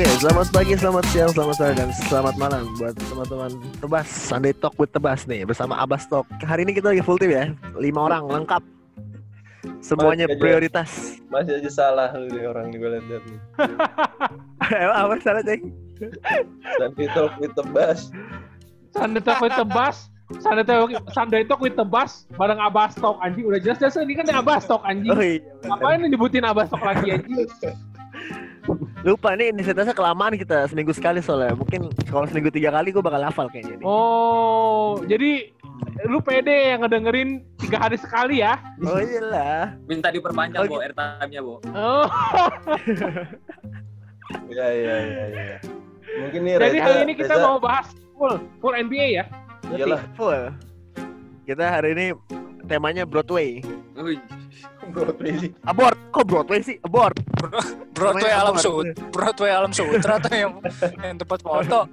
Oke, selamat pagi, selamat siang, selamat sore, dan selamat malam buat teman-teman Tebas Sunday Talk with Tebas nih bersama Abbas Talk. Hari ini kita lagi full team ya, lima orang lengkap. Semuanya Masih aja. prioritas. Masih aja salah lu nih orang nih gue liat nih. Emang apa salah ceng? Sunday talk with tebas. Sunday Talk with Tebas Sunday Talk, Sunday Talk with Tebas bareng Abbas Talk anjing udah jelas-jelas ini kan Abbas Talk anjing. Oh iya. Ngapain dibutin Abbas Talk lagi anjing? Lupa nih intensitasnya kelamaan kita seminggu sekali soalnya. Mungkin kalau seminggu tiga kali gue bakal hafal kayaknya nih. Oh, jadi lu pede yang ngedengerin tiga hari sekali ya? Oh iyalah. Minta diperpanjang, Oh, Bo, airtime-nya, Bo. Oh, Iya iya iya iya. Mungkin nih jadi Reza, hari ini kita Reza, mau bahas full full NBA ya? Iyalah. Full. Kita hari ini temanya Broadway. Wih, Broadway sih. Abort. Kok Broadway sih? Abort. Broadway Alam. Sud, Broadway Alam Sutra tuh yang yang tempat foto.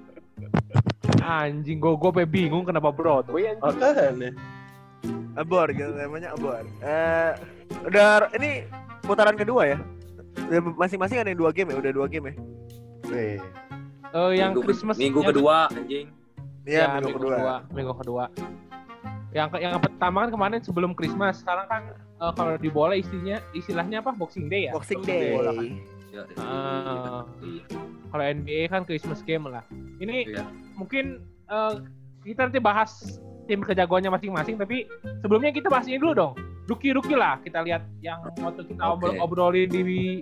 Anjing gue gue bingung kenapa Broadway anjing. Makanya. Abor gitu namanya abor. Eh udah ini putaran kedua ya. Udah Masing-masing ada yang dua game ya, udah dua game ya. Nih. Eh, yang minggu, Christmas minggu yang- kedua, anjing. Iya, Ya, minggu, kedua. Minggu kedua. Yang yang pertama kan kemarin sebelum Christmas. Sekarang kan eh, kalau di bola istilahnya istilahnya apa? Boxing Day ya. Boxing Day. bola kan. Ya, Ah, kalau NBA kan Christmas game lah. Ini Iya. mungkin eh, kita nanti bahas tim kejagoannya masing-masing. Tapi sebelumnya kita bahas ini dulu dong. Rookie-rookie lah. Kita lihat yang waktu kita obrol- obrolin di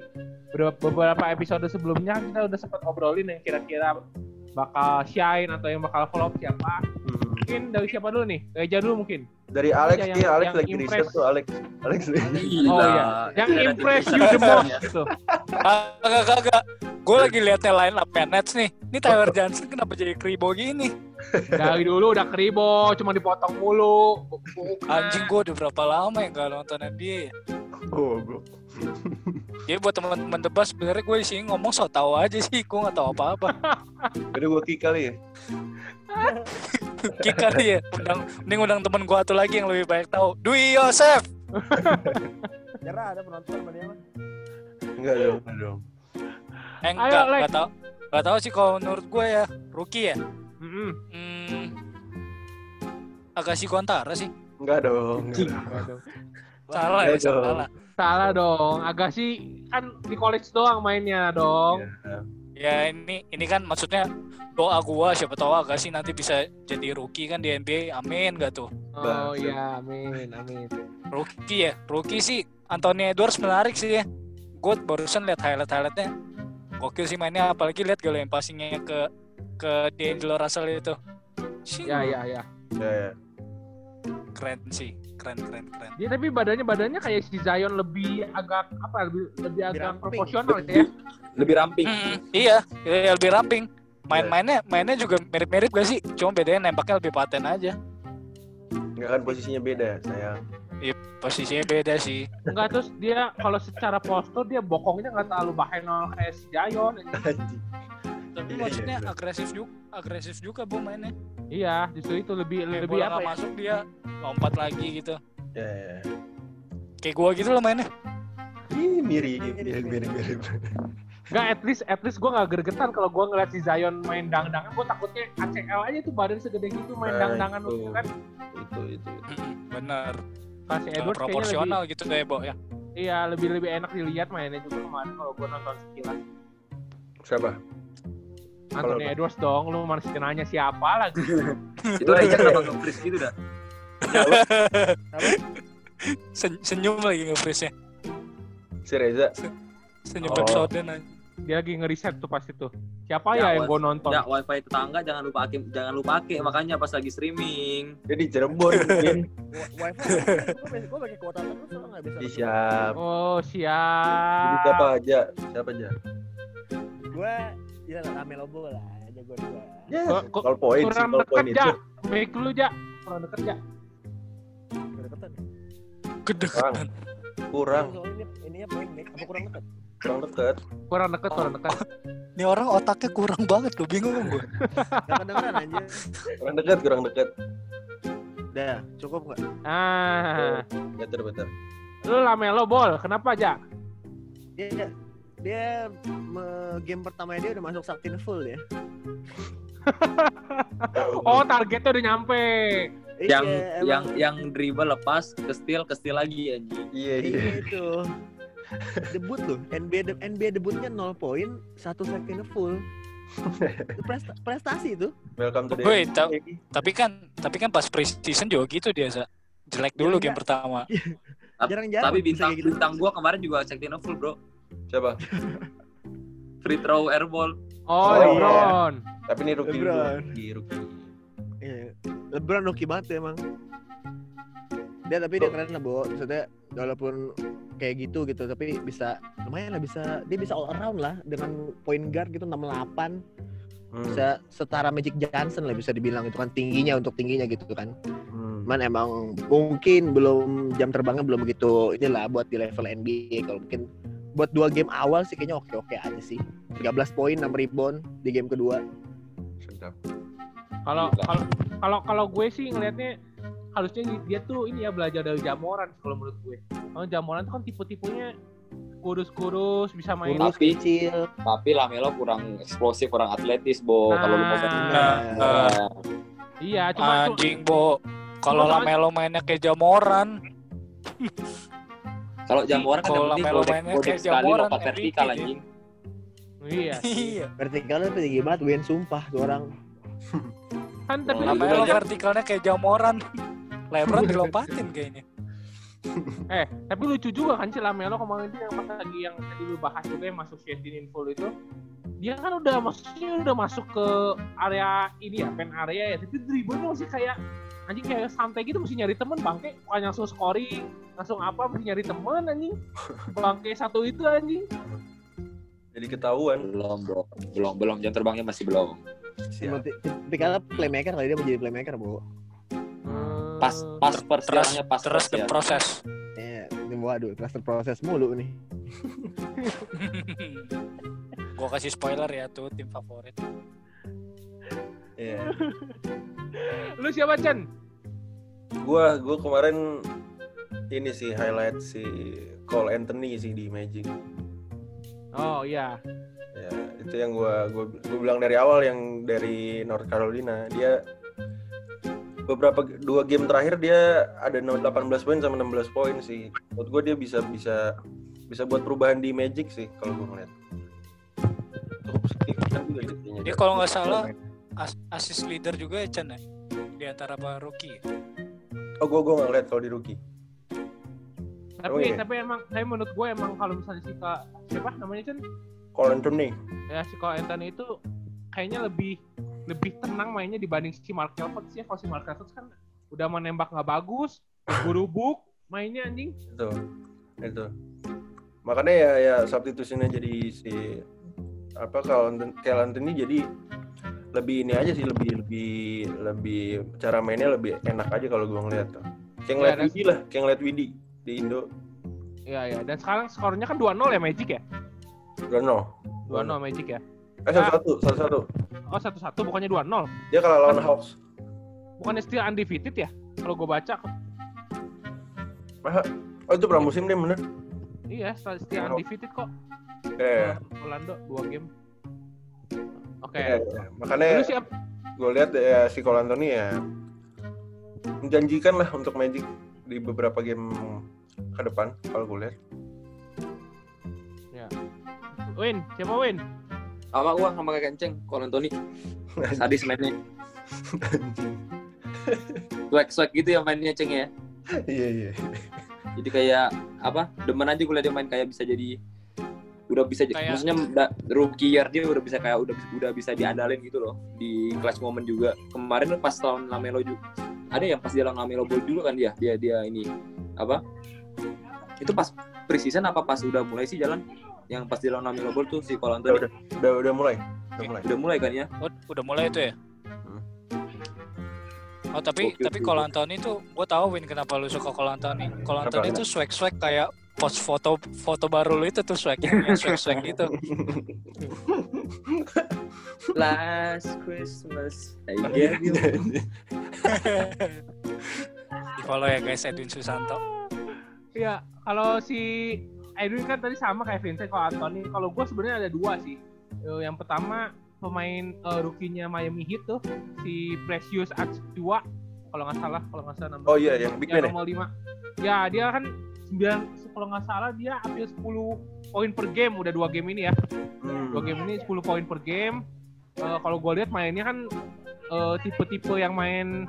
beberapa- beberapa episode sebelumnya kita udah sempat obrolin yang kira-kira bakal shine atau yang bakal flop siapa. Mungkin dari siapa dulu nih? Reja dulu mungkin. Dari Alex Yang- nih, Alex yang lagi impress. riset tuh Alex. Alex lagi. Oh, iya. Yang impress you the most ya. gitu. Kagak kagak. Gue lagi liatnya line up Nets nih. Ini Tyler Johnson kenapa jadi kribo gini? Dari dulu udah keribo, cuma dipotong mulu. Anjing gue udah berapa lama ya gak nonton NBA. ya? Oh, bro. Jadi buat teman-teman tebas sebenarnya gue di sini ngomong so tau aja sih. Gue gak tau apa-apa. Udah gua kick kali ya. Kick kali ya. Undang, mending undang temen gue satu lagi yang lebih banyak tahu. Dwi Yosef. Nyerah ada penonton sama dia mah. Enggak dong, enggak dong. Eh Ayo, enggak, Lex. gak tau. Gak tau sih kalau menurut gue ya. Rookie ya. Mm-mm. Hmm, Agassi Kontara sih. Enggak dong. enggak dong. Enggak dong. Salah ya, Enggak salah. Salah dong. Agak sih kan di college doang mainnya dong. Iya. Ya ini ini kan maksudnya doa gua siapa tahu Agassi nanti bisa jadi rookie kan di NBA. Amin gak tuh? Oh iya, amin, amin. Rookie ya. Rookie sih Anthony Edwards menarik sih ya. Gue barusan lihat highlight-highlightnya. Gokil sih mainnya apalagi lihat gol yang passingnya ke ke D'Angelo Russell itu. Sih, Ya, ya, ya. Ya, ya. Keren sih. Keren keren keren. Dia tapi badannya badannya kayak si Zion lebih agak apa lebih lebih agak ramping. proporsional ya. Lebih ramping. Mm, iya, iya lebih ramping. Main-mainnya mainnya juga mirip-mirip gak sih? Cuma bedanya nembaknya lebih paten aja. Enggak kan posisinya beda, sayang. Posisinya beda sih. Enggak terus dia kalau secara postur dia bokongnya nggak terlalu bahenol kayak si Zion. Tapi Iya, maksudnya iya, agresif juga, agresif juga bu mainnya. Iya, justru itu lebih Kayak lebih apa ya? masuk dia lompat lagi gitu. Ya, ya. Kayak gua gitu loh mainnya. Ih, mirip, mirip, mirip, mirip. Enggak, at least at least gue nggak gergetan kalau gue ngeliat si Zion main dang-dangan. Gue takutnya ACL aja tuh badan segede gitu main Nah, dang-dangan itu. gitu kan. Itu, itu. itu. Bener. Nggak Edwards kayaknya lebih, proporsional gitu kayak Bo ya. iya lebih lebih enak dilihat mainnya juga kemarin kalau gue nonton sekilas. Siapa? Kalau- Anthony Edwards dong, lu masih nanya siapa lagi? Itu Reja kenapa nge-freeze gitu dah? Sen- senyum lagi nge-freeze-nya. Si Reza. Senyum Oh. episode aja. Dia lagi ngeriset tuh pasti tuh. Siapa Ya, ya, yang gue nonton? Ya, wifi tetangga jangan lupa pakai jangan lupa pakai makanya pas lagi streaming. Dia di Cirebon mungkin. Wifi. Gue pakai kuota terus nggak bisa. Siap. Oh Jadi siap. siapa aja? Siapa aja? Gue ya lah Melobo lah, jago gue. Ya, kok call point, Kurang call point deket itu. Baik lu ja. Kurang deket ja. Deketan. Kedeketan. Kurang, Soalnya ini ininya pendek, apa kurang dekat? kurang deket. Kurang deket, kurang deket. Ini orang otaknya kurang banget loh, bingung gue. Gak kedengeran anjir. Kurang deket, kurang deket. Udah, cukup nggak? Ah, Betul, betul. lu Lamelo bol. Kenapa ja? Iya, dia me- game pertamanya dia udah masuk Sakti full ya. Oh targetnya udah nyampe. yang Iya, yang emang yang dribble lepas ke steal ke steal lagi anjing. Iya iya. iya itu. Debut loh, NBA de- NBA debutnya 0 poin, satu Sakti full. Presta- prestasi itu. Welcome to the Wait, ta- tapi kan tapi kan pas preseason juga gitu dia Sa. jelek dulu Ya, game pertama Tap- Jarang-jarang Tapi bintang gitu. bintang gua kemarin juga Sectino full bro. Siapa? Free throw airball. Oh, Oh, iya. LeBron. Tapi ini rookie dulu. LeBron. Rookie, rookie. Iya. LeBron hoki banget ya, emang. Dia tapi dia keren lah, Bo. Maksudnya walaupun kayak gitu gitu tapi bisa lumayan lah bisa dia bisa all around lah dengan point guard gitu 68 Hmm. bisa setara Magic Johnson lah bisa dibilang itu kan tingginya untuk tingginya gitu kan. Hmm. Cuman emang mungkin belum jam terbangnya belum begitu inilah buat di level NBA kalau mungkin buat dua game awal sih kayaknya oke-oke aja sih. 13 poin 6 rebound di game kedua. Sedap. Kalau kalau kalau kalau gue sih ngelihatnya harusnya dia tuh ini ya belajar dari Jamoran kalau menurut gue. Kalau Jamoran tuh kan tipe-tipenya kurus-kurus bisa main. Kurus Tapi- kecil. Tapi Lamelo kurang eksplosif, kurang atletis, Bo. Nah. Kalau lu mau Nah, Nah, Iya, cuma anjing bo kalau Lamelo mainnya kayak Jamoran kalau Jamoran kan Kalau yang penting bodek bodek sekali lompat vertikal anjing. Iya. sih. iya Vertikalnya tinggi banget, Win sumpah tuh orang. Kan tapi juga- vertikalnya kayak Jamoran Lebron dilompatin kayaknya eh tapi lucu juga kan si Lamelo kemarin itu yang pas lagi yang tadi lu bahas juga yang masuk Shedin Info itu dia kan udah maksudnya udah masuk ke area ini ya pen area ya tapi dribblenya masih kayak anjing kayak santai gitu mesti nyari temen bangke bukan langsung scoring langsung apa mesti nyari temen anjing bangke satu itu anjing Jadi ketahuan. Belum, Bro. Belum, belum. Jam terbangnya masih belum. Tapi kalau playmaker kali dia mau jadi playmaker, Bu. Hmm. Pas pas terus persiapannya pas terus the ya. proses Iya, ini waduh, cluster proses mulu nih. gue kasih spoiler ya tuh tim favorit Iya. lu siapa Chen Gua gua kemarin ini sih highlight si Cole Anthony sih di Magic. oh iya Ya, itu yang gua gua, gua bilang dari awal yang dari North Carolina. Dia beberapa dua game terakhir dia ada 18 poin sama 16 poin sih. Menurut gua dia bisa bisa bisa buat perubahan di Magic sih kalau gua ngeliat. Cukup signifikan juga sih kayaknya. Dia kalau nggak salah, As- assist leader juga ya Chan ya di antara para rookie Oh, gua gua nggak ngeliat kalau di rookie. Tapi Oh, iya. tapi emang tapi menurut gue emang kalau misalnya si Kak siapa namanya Chen Cole Anthony. ya si Cole Anthony itu kayaknya lebih lebih tenang mainnya dibanding si Mark Fultz ya. Kalau si Mark Fultz kan udah menembak nggak bagus burubuk mainnya anjing. Itu itu. Makanya ya ya substitusinya jadi si apa kalau Kel Anthony jadi lebih ini aja sih lebih lebih lebih cara mainnya lebih enak aja kalau gue ngeliat tuh. Kayak ngeliat Ya, Widi lah kayak ngeliat Widi di Indo. Iya ya dan sekarang skornya kan 2-0 ya Magic ya? Gano 2-0 Magic ya? Eh satu satu satu satu oh satu satu bukannya 2-0 dia kalah lawan Kan- Hawks. Bukannya still undefeated ya? Kalau gue baca Masa- oh itu pramusim deh bener? Iya still Oh. undefeated kok. Eh Orlando 2 game. Oke. Eh, makanya lu siap? gue lihat ya si Cole Anthony ya menjanjikan lah untuk Magic di beberapa game ke depan kalau gue lihat Win siapa Win Sama gua sama kayak kenceng, Cole Anthony. Sadis mainnya. Swag-swag gitu ya mainnya Ceng ya. iya iya Jadi kayak apa? Demen aja gue liat dia main kayak bisa jadi udah bisa Kayak- maksudnya da- rookie year dia udah bisa kayak udah udah bisa diandalin gitu loh di clutch moment juga kemarin pas lawan Lamelo juga ada yang pas dia lawan Lamelo Ball juga kan dia dia dia ini apa itu pas preseason apa pas udah mulai sih jalan yang pas dia lawan Ball tuh si Cole Anthony udah udah udah mulai udah mulai udah mulai kan ya Oh, udah mulai itu ya Hmm. Oh tapi Oke, tapi kalau Anthony tuh gue tahu Win kenapa lu suka kalau Anthony. Kalau Anthony Kenapa? tuh swag swag kayak post foto foto baru lu itu tuh swagnya yang swag swag gitu. Last Christmas I gave you Di follow ya guys Edwin Susanto. Iya, kalau si Edwin kan tadi sama kayak Vincent kalau Anthony. Kalau gue sebenarnya ada dua sih. Eh, yang pertama pemain eh, rookie-nya Miami Heat tuh si Precious Achiuwa kalau nggak salah kalau nggak salah nama Oh iya, yang big man ya? nomor 5. Ya, dia kan 9 kalau nggak salah dia hampir 10 poin per game udah dua game ini ya. Hmm. Dua game ini 10 poin per game. Eh, kalau gue lihat mainnya kan tipe-tipe yang main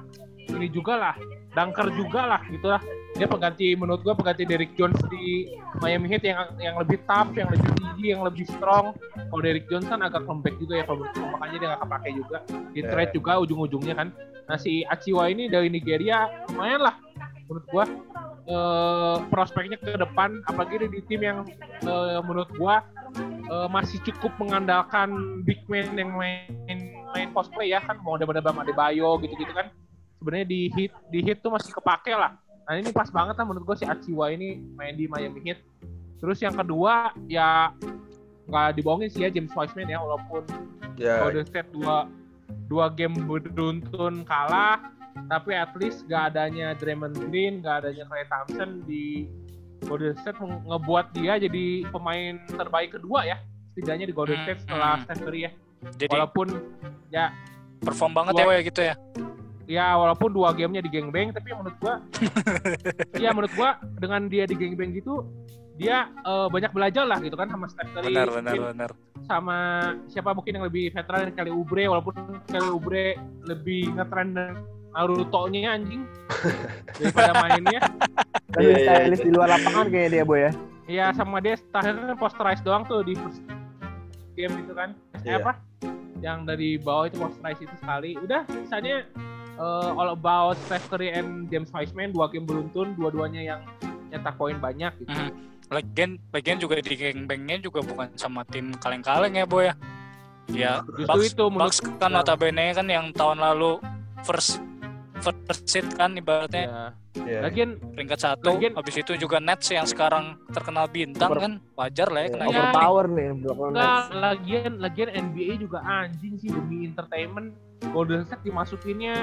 ini juga lah, dunker juga lah gitu lah. Dia pengganti menurut gue pengganti Derrick Jones di Miami Heat yang yang lebih tough, yang lebih tinggi, yang lebih strong. Kalau Derrick Jones kan agak lembek juga ya kalau menurut gua, makanya dia nggak kepake juga. Di Ya. trade juga ujung-ujungnya kan. Nah si Achiwa ini dari Nigeria lumayan lah menurut gua eh, prospeknya ke depan apalagi di tim yang eh, menurut gua eh, masih cukup mengandalkan big man yang main main post play ya kan mau ada Bam Adebayo gitu-gitu kan sebenarnya di hit di hit tuh masih kepake lah nah ini pas banget lah menurut gua si Achiwa ini main di Miami Heat terus yang kedua ya nggak dibohongin sih ya James Wiseman ya walaupun Ya, Golden State dua dua game beruntun kalah tapi at least gak adanya Draymond Green gak adanya Klay Thompson di Golden State ngebuat dia jadi pemain terbaik kedua ya setidaknya di Golden Hmm, State setelah hmm. Steph Curry ya Jadi walaupun ya perform banget Gua- ya gitu ya. Ya walaupun dua gamenya di gangbang tapi menurut gua ya menurut gua dengan dia di gangbang gitu dia eh, banyak belajar lah gitu kan sama Steph Curry Benar benar benar. sama siapa mungkin yang lebih veteran Kelly Oubre walaupun Kelly Oubre lebih ngetren Naruto-nya anjing daripada mainnya. Tapi Iya, iya, stylish di luar lapangan kayaknya dia boy ya. Iya sama dia terakhir posterize doang tuh di first game itu kan. Eh, Iya. apa? Yang dari bawah itu posterize itu sekali. Udah sisanya eh, all about Steph Curry and James Wiseman dua game beruntun, dua-duanya yang nyetak poin banyak gitu. Hmm. Lagian, lagian juga di geng-bengnya juga bukan sama tim kaleng-kaleng ya Boy ya. Ya, Bucks, itu menurut Bucks kan notabene kan yang tahun lalu first first seed kan ibaratnya ya. ya. Lagian peringkat satu. Lagian- Habis itu juga Nets yang sekarang terkenal bintang Over- kan wajar lah ya kena Iya. ya. Overpower nih Brooklyn Enggak, Nets. lagian lagian NBA juga anjing sih demi entertainment Golden State dimasukinnya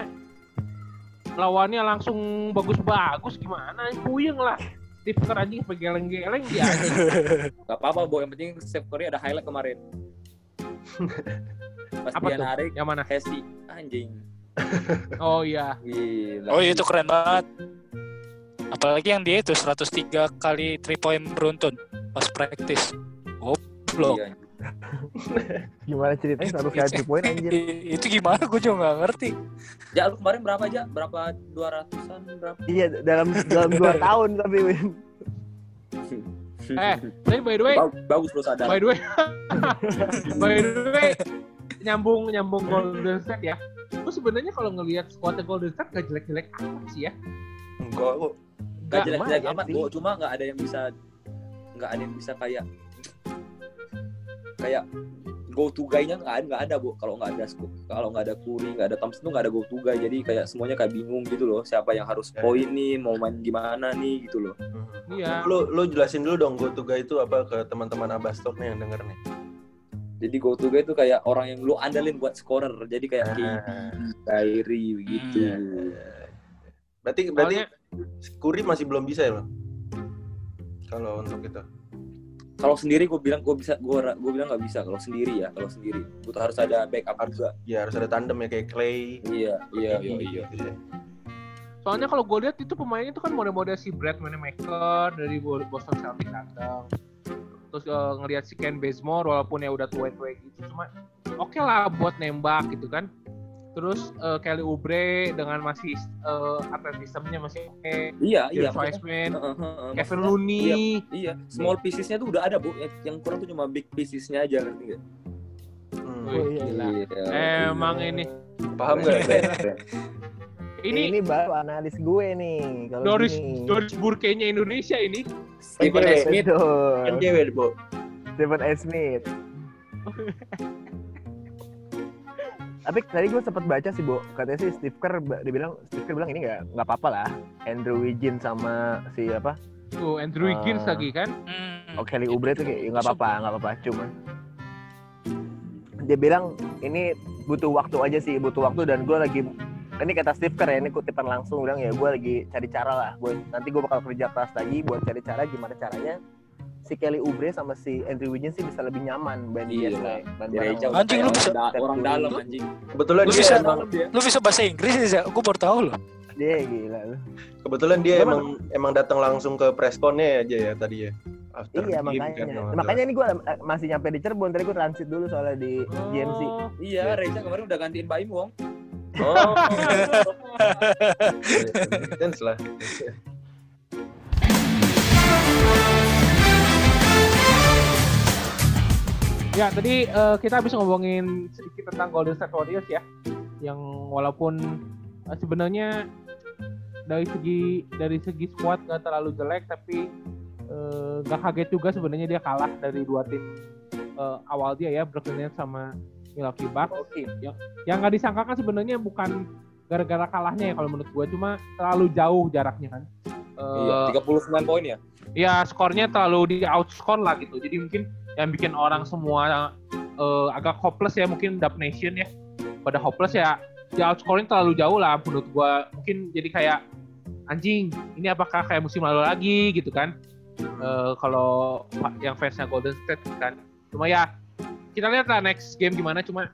lawannya langsung bagus-bagus gimana puyeng lah Steve Kerr anjing sampai geleng-geleng dia. Gak apa-apa, Bo. Yang penting Steph Curry ada highlight kemarin. Pas Apa dia tuh? narik, yang mana Hesi. Anjing. oh iya Gila. Oh itu keren banget. Apalagi yang dia itu 103 kali 3 point beruntun pas practice. Goblok. Iya. Gimana ceritanya satu kali three point anjir. Itu gimana gue juga nggak ngerti. Ja, lu kemarin berapa aja? Berapa 200-an berapa? Iya dalam dalam dua tahun tapi Win. eh tapi by the way Bagus, bagus lu sadar. by the way by the way nyambung nyambung Golden State ya lu sebenarnya kalau ngelihat squadnya Golden State gak jelek-jelek amat sih ya Enggak kok. Gak jelek-jelek amat. Bo. Cuma gak ada yang bisa gak ada yang bisa kayak kayak go to guy-nya nggak ada nggak ada bu kalau nggak ada kalau nggak ada Curry nggak ada Thompson tuh nggak ada go to guy jadi kayak semuanya kayak bingung gitu loh siapa yang harus Ya. poin nih mau main gimana nih gitu loh iya Lu lu jelasin dulu dong go to guy itu apa ke teman-teman Abastok nih yang denger nih. jadi go to guy itu kayak orang yang lu andalin buat scorer jadi kayak KD, Ah. Kyrie gitu Hmm. Berarti berarti Soalnya- Curry masih belum bisa ya, Bang? Kalau untuk itu. Kalau sendiri gue bilang gue bisa gue gue bilang nggak bisa kalau sendiri ya kalau sendiri butuh harus ada backup juga Ya harus ada tandem ya kayak Clay. iya iya iya, Gitu iya. ya. Soalnya kalau gue lihat itu pemainnya itu kan model-model si Brad Wanamaker dari Bo- Boston Celtics datang. Terus eh, ngelihat si Ken Bazemore walaupun ya udah tua-tua gitu cuma oke lah buat nembak gitu kan. Terus eh, Kelly Oubre dengan masih eh, atletismenya masih oke. iya iya James maksudnya- Wiseman, Heeh, heeh, Kevin maksudnya- Looney. Iya, small piecesnya tuh udah ada bu. Yang- kurang tuh cuma big piecesnya aja ngerti nggak? Hmm. Wih, gila. Emang ini Paham nggak? ini ini baru analis gue nih kalau Doris gini. Doris Burke-nya Indonesia ini. Stephen A. Smith. Kan. Stephen A. Smith. Tapi tadi gue sempat baca sih, Bo. Katanya sih Steve Kerr, ba- dia bilang Steve Kerr bilang ini nggak nggak apa-apa lah. Andrew Wiggins sama si apa? Tuh Andrew Wiggins Ah. lagi kan. Hmm. Oh Kelly Oubre tuh kayak "Ya, nggak apa-apa, nggak apa-apa. Cuma dia bilang ini butuh waktu aja sih, butuh waktu dan gue lagi ini kata Steve Kerr ya, ini kutipan langsung bilang ya gue lagi cari cara lah. Gue nanti gue bakal kerja keras lagi buat cari cara gimana caranya si Kelly Oubre sama si Andrew Wiggins sih bisa lebih nyaman bandingin Iya. bareng jauh Anjing, lu bisa- orang, da- orang dalam anjing. Kebetulan Lu dia bisa- emang Lu bisa bahasa Inggris ya? Gue baru tahu loh. dia gila lu. kebetulan dia Gimana? emang emang datang langsung ke pressconnya aja ya tadi ya. After Iya game makanya. kan, nggak makanya ini gue masih nyampe di Cirebon tadi gue transit dulu soalnya di GMC. Oh, Iya, Reza kemarin udah gantiin Baim Wong. salah. Oh. Sense lah. Ya, tadi eh, kita habis ngomongin sedikit tentang Golden State Warriors ya. Yang walaupun eh, sebenarnya dari segi dari segi squad gak terlalu jelek tapi eh, gak kaget juga sebenarnya dia kalah dari dua tim eh, awal dia ya Brooklyn Nets sama Milwaukee Bucks. Oke. Yang nggak disangkakan sebenarnya bukan gara-gara kalahnya ya kalau menurut gua cuma terlalu jauh jaraknya kan. Eh, Iya, 39 poin ya. ya skornya terlalu di outscore lah gitu. Jadi mungkin yang bikin orang semua eh, agak hopeless ya mungkin Dub Nation ya. Pada hopeless ya di outscoring terlalu jauh lah menurut gua. Mungkin jadi kayak anjing, ini apakah kayak musim lalu lagi gitu kan. Eh, kalau yang fansnya Golden State kan. Cuma ya kita lihat lah next game gimana cuma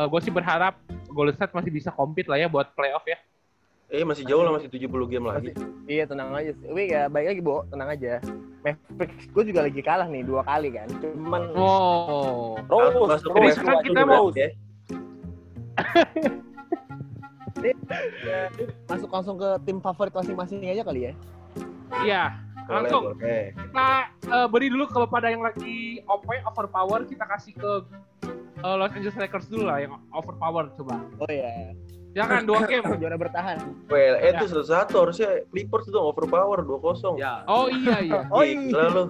gue sih berharap Golden State masih bisa compete lah ya buat playoff ya. Eh masih jauh lah masih 70 game lagi. Iya tenang aja. Tapi ya baik lagi Bo, tenang aja. Mavericks gue juga lagi kalah nih dua kali kan. Cuman Oh. Rose, Masuk sekarang Coast kita mau- ya. masuk langsung ke tim favorit masing-masing aja kali ya. Iya, langsung boleh. kita eh, beri dulu kalau pada yang lagi OP overpower kita kasih ke eh, Los Angeles Lakers dulu lah yang overpower coba. Oh iya. Jangan dua game. Juara bertahan. Well, eh Ya. itu satu-satu harusnya Clippers itu overpower 2-0. Ya. Oh iya iya. Oh iya. lu.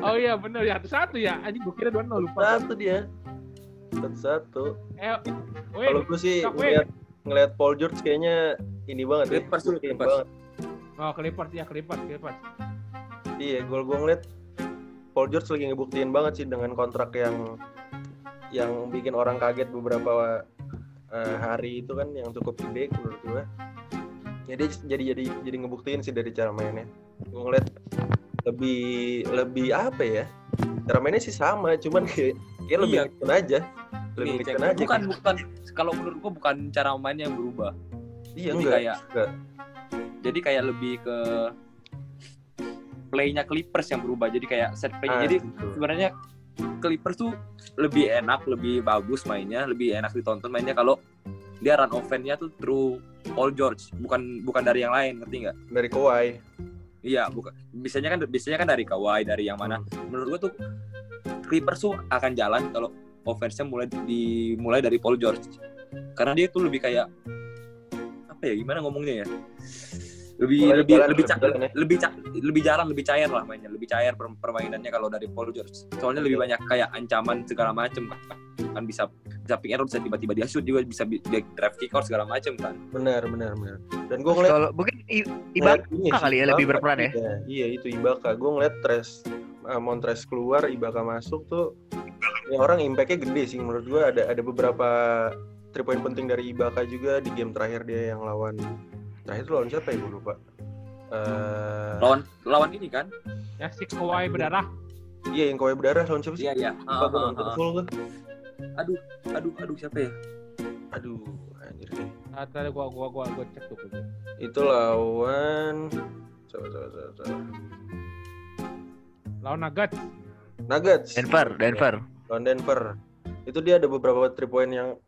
Oh iya bener ya. Satu satu ya. Anjing gue kira dua nol lupa. Satu dia. Satu-satu. Eh, Kalau gue sih ngeliat, ngeliat Paul George kayaknya ini banget ya. Clippers dulu, Clippers. banget. Oh Clippers ya Clippers Clippers. Iya, gol gue ngeliat Paul George lagi ngebuktiin banget sih dengan kontrak yang yang bikin orang kaget beberapa eh, hari itu kan yang cukup gede menurut gue. Jadi jadi jadi jadi ngebuktiin sih dari cara mainnya. Gue ngeliat lebih lebih apa ya? Cara mainnya sih sama, cuman kayak, kayak lebih Iya. aja. Lebih Nih, ngikut cek. aja. Bukan bukan kalau menurut gua bukan cara mainnya yang berubah. Iya Jadi enggak. kayak enggak. jadi kayak lebih ke playnya Clippers yang berubah. Jadi kayak set play. Ah, jadi gitu. sebenarnya Clippers tuh lebih enak, lebih bagus mainnya, lebih enak ditonton mainnya kalau dia run offense-nya tuh through Paul George, bukan bukan dari yang lain, ngerti nggak? dari Kawhi. Iya, bukan. Biasanya kan biasanya kan dari Kawhi, dari yang mana? Menurut gua tuh Clippers tuh akan jalan kalau offense-nya mulai dimulai dari Paul George. Karena dia tuh lebih kayak apa ya? Gimana ngomongnya ya? Lebih Mulai lebih lebih lebih ca- jalan ya. lebih ca- lebih jarang, lebih cair lah mainnya, lebih cair per- permainannya kalau dari Paul George. Soalnya lebih banyak kayak ancaman segala macem kan bisa bisa pick bisa tiba-tiba dia shoot juga bisa bi- dia drive kick out segala macem kan. Benar, benar, benar. Dan gue ngeliat Kalau mungkin I- Ibaka ini sih, kali ya lebih berperan ya. iya. Iya, itu Ibaka. Gue ngeliat Tres uh, Montres keluar, Ibaka masuk tuh ya orang impact-nya gede sih menurut gue ada ada beberapa three point penting dari Ibaka juga di game terakhir dia yang lawan terakhir tuh lawan siapa ya gue lupa. Eh, Lawan lawan ini kan? Ya si Kawhi berdarah. iya yang kowe berdarah lawan siapa sih? Iya iya. Lupa gue Ah, ah, nonton ah. full gue. Aduh, aduh, aduh siapa ya? Aduh, anjir nih. Nah, tadi gua gua gua gua cek tuh. Itu lawan coba coba coba. coba. Lawan Nuggets. Nuggets. Denver, Denver. lawan Denver itu dia ada beberapa three point yang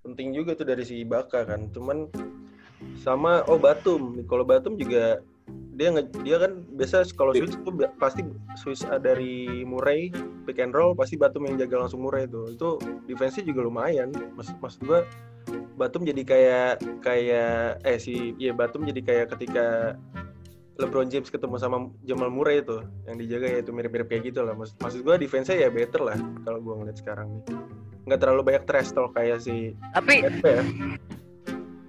penting juga tuh dari si Ibaka kan cuman sama oh Batum. Kalau Batum juga dia nge, dia kan biasa kalau switch bi- pasti switch dari Murray pick and roll pasti Batum yang jaga langsung Murray itu itu defense juga lumayan. Maksud maksud gua Batum jadi kayak kayak eh si iya Batum jadi kayak ketika LeBron James ketemu sama Jamal Murray itu yang dijaga ya itu mirip-mirip kayak gitu lah. Maksud, maksud gue defense-nya ya better lah kalau gue ngeliat sekarang nih. Nggak terlalu banyak trash talk kayak si Tapi ya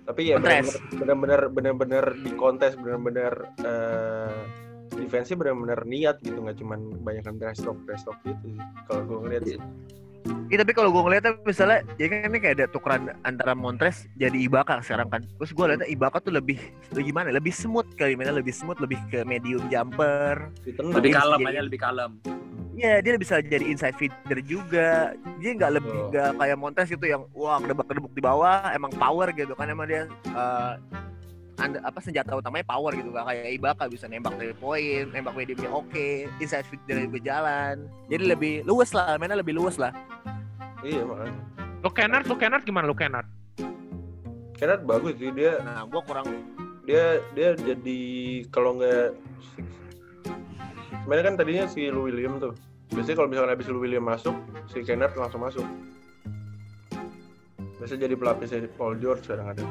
tapi ya benar-benar benar-benar di kontes benar-benar eh defense-nya benar-benar niat gitu. Nggak cuman kebanyakan trash talk trash talk gitu kalau gue ngeliat sih Iya tapi kalau gue ngeliatnya misalnya ya kan ini kayak ada tukeran antara Montres jadi Ibaka sekarang kan. Terus gue liatnya Ibaka tuh lebih lebih gimana? Lebih smooth kali mainnya lebih smooth, lebih ke medium jumper. Lebih tenang. Lebih kalem aja, lebih kalem. Iya dia bisa jadi inside feeder juga. Dia nggak lebih Oh. nggak kayak Montres itu yang wah kedebak-kedebuk di bawah emang power gitu kan emang dia eh, anda, apa senjata utamanya power gitu gak kayak Ibaka bisa nembak dari poin, nembak mediumnya oke, inside feeder juga jalan. Jadi lebih luas lah, mainnya lebih luas lah. Iya makanya. Lu Kennard, lu Kennard gimana lu Kennard? Kennard bagus sih dia Nah, gua kurang dia dia jadi kalau nggak sebenarnya kan tadinya si Lou William tuh biasanya kalau misalnya habis Lou William masuk si Kennard langsung masuk biasanya jadi pelapisnya Paul George sekarang ada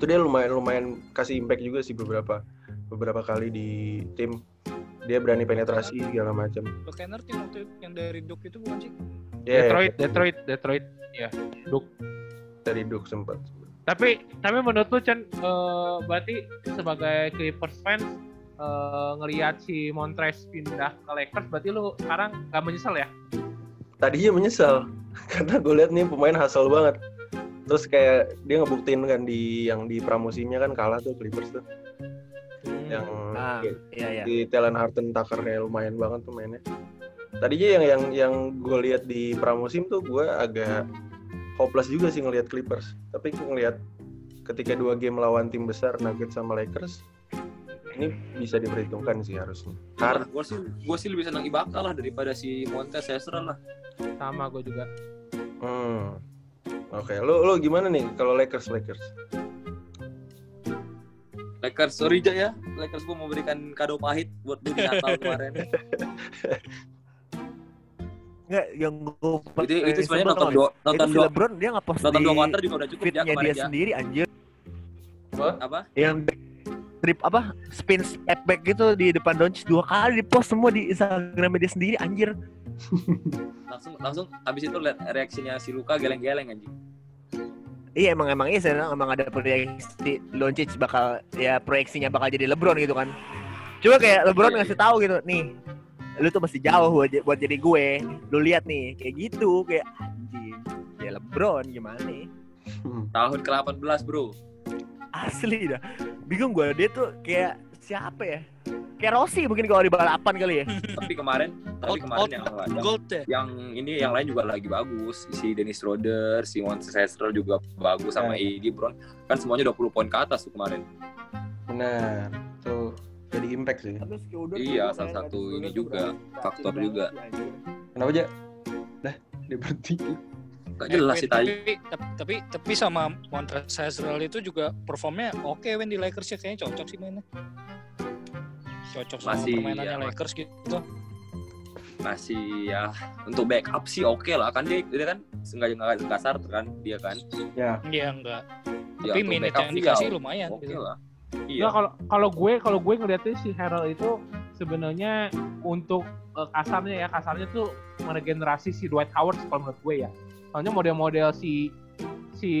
itu dia lumayan lumayan kasih impact juga sih beberapa beberapa kali di tim dia berani penetrasi segala macam Lo Kennard yang waktu yang dari Duke itu bukan sih? ya Detroit, Detroit, Detroit. Ya, Duk. dari Duke sempat Tapi tapi menurut lu Chen eh, berarti sebagai Clippers fans eh, ngelihat si Montrez pindah ke Lakers berarti lu sekarang gak menyesal ya? tadinya menyesal karena gue lihat nih pemain hasil banget terus kayak dia ngebuktiin kan di yang di pramusimnya kan kalah tuh Clippers tuh yang Nah, iya iya. di Talent Harden Tucker-nya lumayan banget tuh mainnya tadinya yang yang yang gue lihat di pramusim tuh gue agak hopeless juga sih ngelihat Clippers tapi ngelihat ketika dua game lawan tim besar Nuggets sama Lakers ini bisa diperhitungkan sih harusnya karena gue sih gue sih lebih senang Ibaka lah daripada si Montes Ezra lah. Sama gue juga. hmm. Oke lo lo gimana nih kalau Lakers Lakers Lakers sorry Ja ya, Lakers gue mau berikan kado pahit buat lu di Natal kemarin. Enggak, yang gue itu itu sebenarnya nonton dua nonton dua LeBron dia nggak post nonton di dua quarter juga udah cukup ya fitnya kemarin dia ya. sendiri anjir Apa? yang trip apa spin step back gitu di depan Doncic dua kali di post semua di Instagram dia sendiri anjir Langsung langsung habis itu lihat reaksinya si Luka geleng-geleng anjing. iya emang emang iya saya emang ada proyeksi Doncic bakal ya proyeksinya bakal jadi LeBron gitu kan. Cuma kayak LeBron Iya, ngasih tahu gitu nih lu tuh masih jauh buat, buat jadi gue. Lu lihat nih kayak gitu kayak anjing ya LeBron gimana nih? Tahun ke-18, Bro. asli dah. Bingung gue dia tuh kayak siapa ya kayak Rossi mungkin kalau di balapan kali ya. Tapi kemarin tapi kemarin out, yang, yang Gold ya. yang ini yang lain juga lagi bagus. Si Dennis Schroeder, si Ezra juga bagus sama Ya. AD Bron kan semuanya 20 poin ke atas tuh kemarin. Benar. Tuh jadi impact sih. Iya, salah satu ini juga, faktor juga. kenapa aja dah dia berhenti. Gak jelas Eh, sih tadi tapi, tapi tapi tapi sama Montrezl Harrell itu juga performnya oke Wen di Lakers ya kayaknya cocok sih mainnya cocok sama Masih, permainannya ya, Lakers gitu. Masih ya untuk backup sih oke lah. Kan dia dia kan nggak nggak start kan dia kan. Ya. Iya enggak Ya, tapi minute yang sih dikasih ya lumayan oke gitu. lah. Iya. Kalau kalau gue kalau gue ngeliatnya si Harold itu sebenarnya untuk eh, kasarnya ya kasarnya tuh meregenerasi si Dwight Howard kalau menurut gue ya. Soalnya model-model si si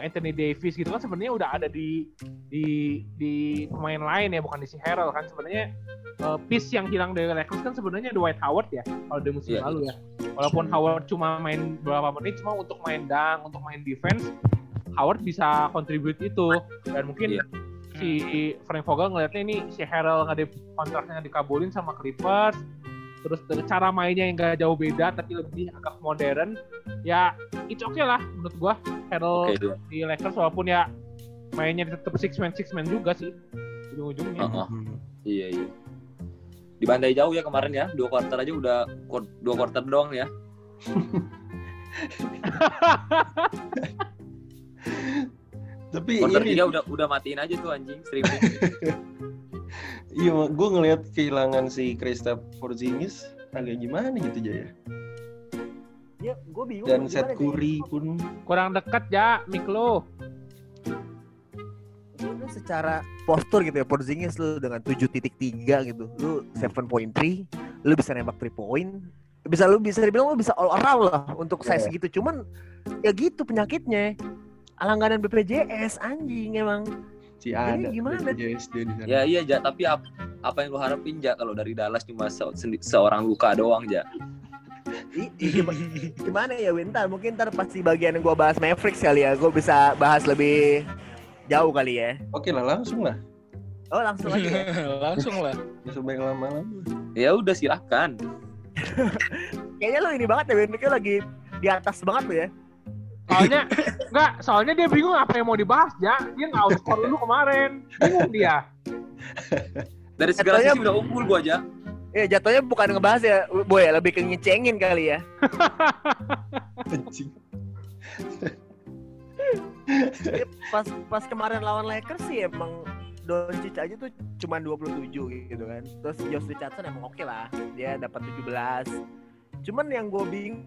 Anthony Davis gitu kan sebenarnya udah ada di di di pemain lain ya bukan di si Harold kan sebenarnya eh, piece yang hilang dari Lakers kan sebenarnya Dwight Howard ya kalau di musim Iya. lalu ya. Walaupun Howard cuma main beberapa menit cuma untuk main dang, untuk main defense Howard bisa contribute itu dan mungkin Iya. si Frank Vogel ngeliatnya ini si Harrell nggak di kontraknya dikabulin sama Clippers terus dari cara mainnya yang gak jauh beda tapi lebih agak modern ya itu oke lah menurut gua. Harrell oke dia di Lakers walaupun ya mainnya tetap six man six man juga sih ujung-ujungnya. Heeh. iya iya. Dibantai jauh ya kemarin ya dua quarter aja udah dua quarter doang ya. Tapi quarter ini tiga udah udah matiin aja tuh anjing streaming iya gue ngelihat kehilangan si Kristaps Porzingis agak gimana gitu aja ya ya gue bingung dan nih? Curry pun kurang dekat ya mik lo Lu secara postur gitu ya Porzingis lu dengan 7.3 gitu. Lu 7.3 lu bisa nembak 3 point. Bisa lu bisa dibilang lu bisa all around lah untuk size Iya. gitu. Cuman ya gitu penyakitnya. Langganan BPJS anjing emang si Jadi ada gimana? JSD di sana ya iya ja tapi ap- apa yang lu harapin ja kalau dari Dallas cuma se- seorang luka doang ja I- i- gimana, ya Win? Ntar mungkin ntar pas di bagian yang gue bahas Mavericks kali ya, gue bisa bahas lebih jauh kali ya. Oke lah langsung lah. Oh langsung aja ya. Langsung lah. Bisa baik lama-lama. Ya udah silahkan. Kayaknya lo ini banget ya Win, kayak lagi di atas banget lo ya. Soalnya enggak, soalnya dia bingung apa yang mau dibahas ya. Dia nggak out score dulu kemarin. Bingung dia. Dari segala Katanya- sisi udah unggul gua aja. Ya jatuhnya bukan ngebahas ya, boy lebih ke ngecengin kali ya. Pas pas kemarin lawan Lakers sih emang Doncic aja tuh cuma 27 gitu kan. Terus Josh Richardson emang oke lah, dia dapat 17. Cuman yang gue bingung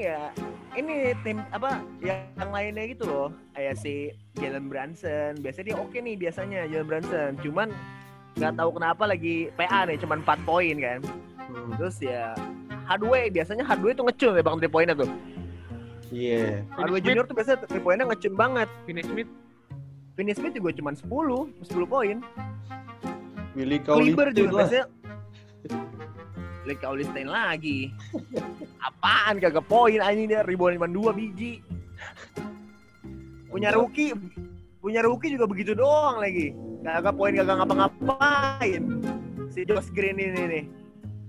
ya, ini tim apa yang lainnya gitu loh, kayak si Jalen Brunson. Biasanya dia oke nih biasanya Jalen Brunson. Cuman nggak tahu kenapa lagi PA nih, cuman 4 poin kan. Hmm. Terus ya Hardway biasanya Hardway tuh ngecun ya bang 3 poinnya tuh. Iya. Hardway Smith. Junior tuh biasanya 3 poinnya ngecun banget. Finney Smith. Finney Smith juga cuma 10, 10 poin. Willy Kliber Cauley juga biasanya Lek Kaulistein lagi. Apaan kagak poin anjing dia ribuan cuma 2 biji. Punya rookie punya rookie juga begitu doang lagi. Kagak poin kagak ngapa-ngapain. Si Josh Green ini nih.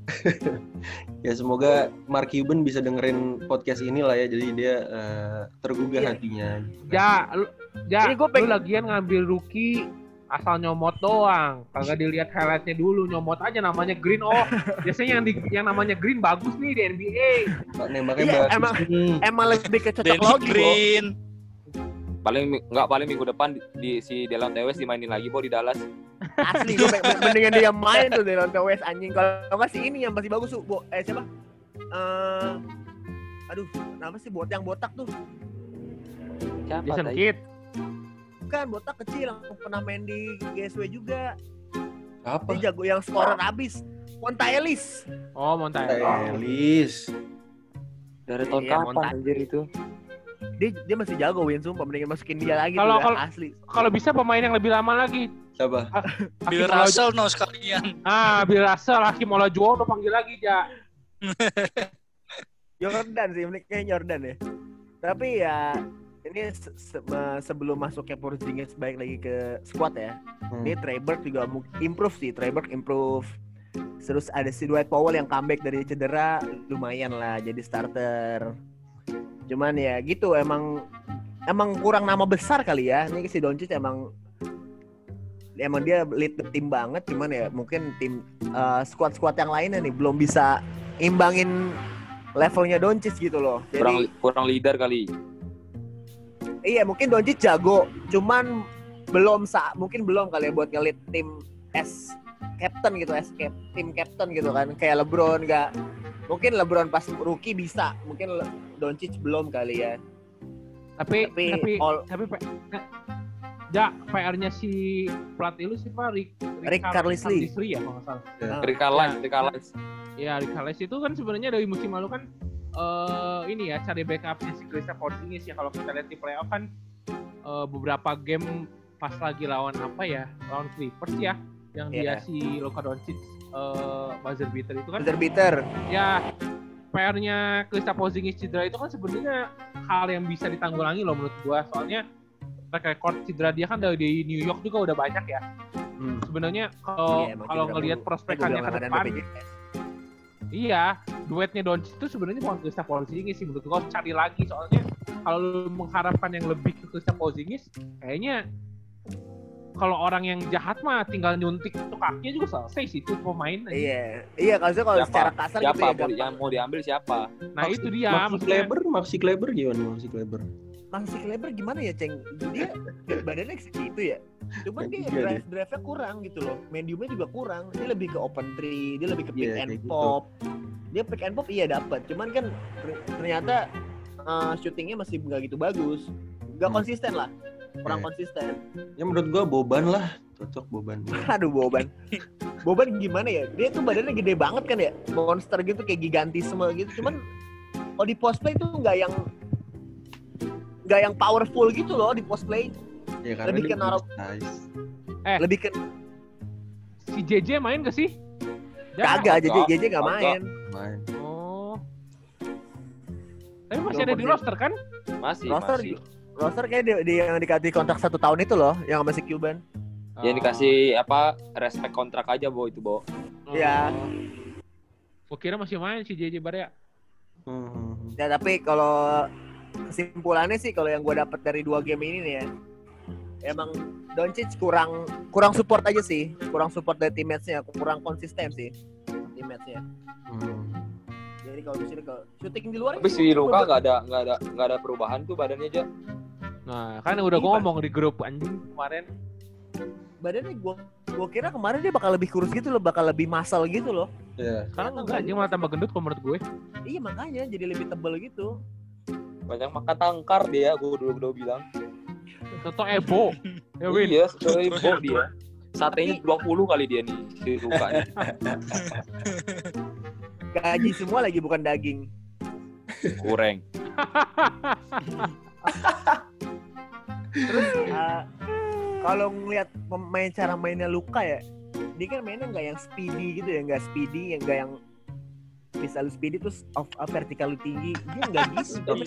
Ya semoga Mark Cuban bisa dengerin podcast ini lah ya. Jadi dia eh, tergugah Iya. hatinya. Ja, lu, ja, Ini gua lu pengen- lagian ngambil rookie asal nyomot doang. Kagak dilihat highlightnya dulu, nyomot aja namanya Green. Oh, biasanya yang di, yang namanya Green bagus nih di NBA. Nembaknya Iya, bagus emang- nih. Emang lebih ke cocok logi. Green. Paling nggak paling minggu depan di, di si Delon Tewes dimainin lagi bo di Dallas. Asli gue mendingan dia main tuh dari Lonte West anjing. Kalau nggak sih ini yang masih bagus tuh, Bo. Eh siapa? Eh aduh, kenapa sih bot yang botak tuh? Siapa Jason? Kidd. Bukan botak kecil yang pernah main di GSW juga. Apa? Dia jago yang scorer abis. Monta Ellis. Oh, Montana. Elis. Dari tahun Iya, kapan Monta- anjir itu? Dia dia masih jago Win sumpah mendingan masukin dia lagi Kalau- ya, kalau- asli. Kalau bisa pemain yang lebih lama lagi. Siapa? Bill Hakim Russell no sekalian. Ah, Bill Russell, Hakim Olajuwon udah panggil lagi, Ja. Jordan sih, ini kayak Jordan ya. Tapi ya ini se- sebelum masuknya Porzingis baik lagi ke squad ya. Hmm. Ini Treyberg juga improve sih, Treyberg improve. Terus ada si Dwight Powell yang comeback dari cedera, lumayan lah jadi starter. Cuman ya gitu emang emang kurang nama besar kali ya. Ini si Doncic emang emang dia lead the team banget, cuman ya mungkin tim uh, squad-squad yang lainnya nih belum bisa imbangin levelnya Doncic gitu loh. Jadi Kurang kurang leader kali. Iya mungkin Doncic jago, cuman belum sa mungkin belum kali ya buat ngelit tim as captain gitu, as cap, tim captain gitu kan. Kayak LeBron nggak mungkin LeBron pas rookie bisa, mungkin Le- Doncic belum kali ya. Tapi Tapi tapi all- tapi Ja, PR-nya si pelatih lu siapa? Rick, Rick Carlisle. Carlisle ya kalau nggak salah. Ah, Rika Lance, Rika Lance. Ya, Rick Carlisle itu kan sebenarnya dari musim lalu kan eh ini ya cari backupnya si Kristaps Porzingis ya kalau kita lihat di playoff kan eh, beberapa game pas lagi lawan apa ya lawan Clippers ya yang dia Iya. si Luka Doncic eh buzzer beater itu kan Buzzer beater. ya PR-nya Kristaps Porzingis cedera itu kan sebenarnya hal yang bisa ditanggulangi loh menurut gua soalnya track record cedera dia kan dari di New York juga udah banyak ya Hmm. sebenarnya kalau Iya, kalau cedera ngelihat mulu. prospekannya ke depan. Iya, duetnya Doncic itu sebenarnya bukan Kristaps Porzingis sih menurut gua harus cari lagi soalnya kalau lu mengharapkan yang lebih ke Kristaps Porzingis kayaknya kalau orang yang jahat mah tinggal nyuntik tuh kakinya juga selesai sih itu pemain. aja. Iya, iya kalau kalau Siapa? secara kasar gitu Siapa ya mau- gampang. yang mau diambil siapa? Nah itu dia Maxi. Kleber, Maxi Kleber gimana Maxi Kleber? Maxi Kleber gimana ya, Ceng? Dia badannya segitu ya. Cuman dia Iya, drive drive-nya kurang gitu loh. Mediumnya juga kurang. Dia lebih ke open three, dia lebih ke pick Iya, and gitu. pop. Dia pick and pop iya dapat. Cuman kan ter- ternyata uh, syutingnya masih nggak gitu bagus. Nggak Hmm. konsisten lah. Kurang Iya. konsisten. Ya menurut gua Boban lah, cocok Boban. Aduh Boban. Boban gimana ya? Dia tuh badannya gede banget kan ya. Monster gitu kayak gigantisme gitu. Cuman kalau di post play tuh nggak yang nggak yang powerful gitu loh di post play. Ya karena Lebih ke naruh- size. Lebih ke Si JJ main gak sih? Kagak. JJ nggak Kagak. main. Main. Oh, Tapi masih ada di roster kan? Masih, roster masih. roster kayak dia, dia yang dikasih kontrak satu tahun itu loh yang sama si Cuban Yang dikasih apa respect kontrak aja Bo itu Bo. Iya. Gue kira masih main si JJ Barea. Hmm. ya tapi kalau kesimpulannya sih kalau yang gue dapet dari dua game ini nih ya emang Doncic kurang kurang support aja sih kurang support dari teammates-nya kurang konsisten sih teammates-nya Hmm. jadi kalau di sini kalau shooting di luar Tapi si Luka nggak ada nggak ada nggak ada perubahan tuh badannya aja. Nah, kan udah gue ngomong di grup anjing kemarin. badannya gue gue kira kemarin dia bakal lebih kurus gitu loh bakal lebih masal gitu loh Iya. Sekarang enggak anjing malah tambah gendut kalau menurut gue. iya makanya jadi lebih tebel gitu Banyak makan tangkar dia, gue dulu dulu bilang. Toto Ebo. Ya Win. Iya, sekali Bo dia. Satenya 20 kali dia nih si Luka nih. gaji semua lagi bukan daging Kurang. Uh, kalau ngelihat pemain cara mainnya Luka ya, dia kan mainnya nggak yang speedy gitu ya, nggak speedy, yang nggak yang bisa lu speedy terus off up vertikal lu tinggi, dia nggak sedap.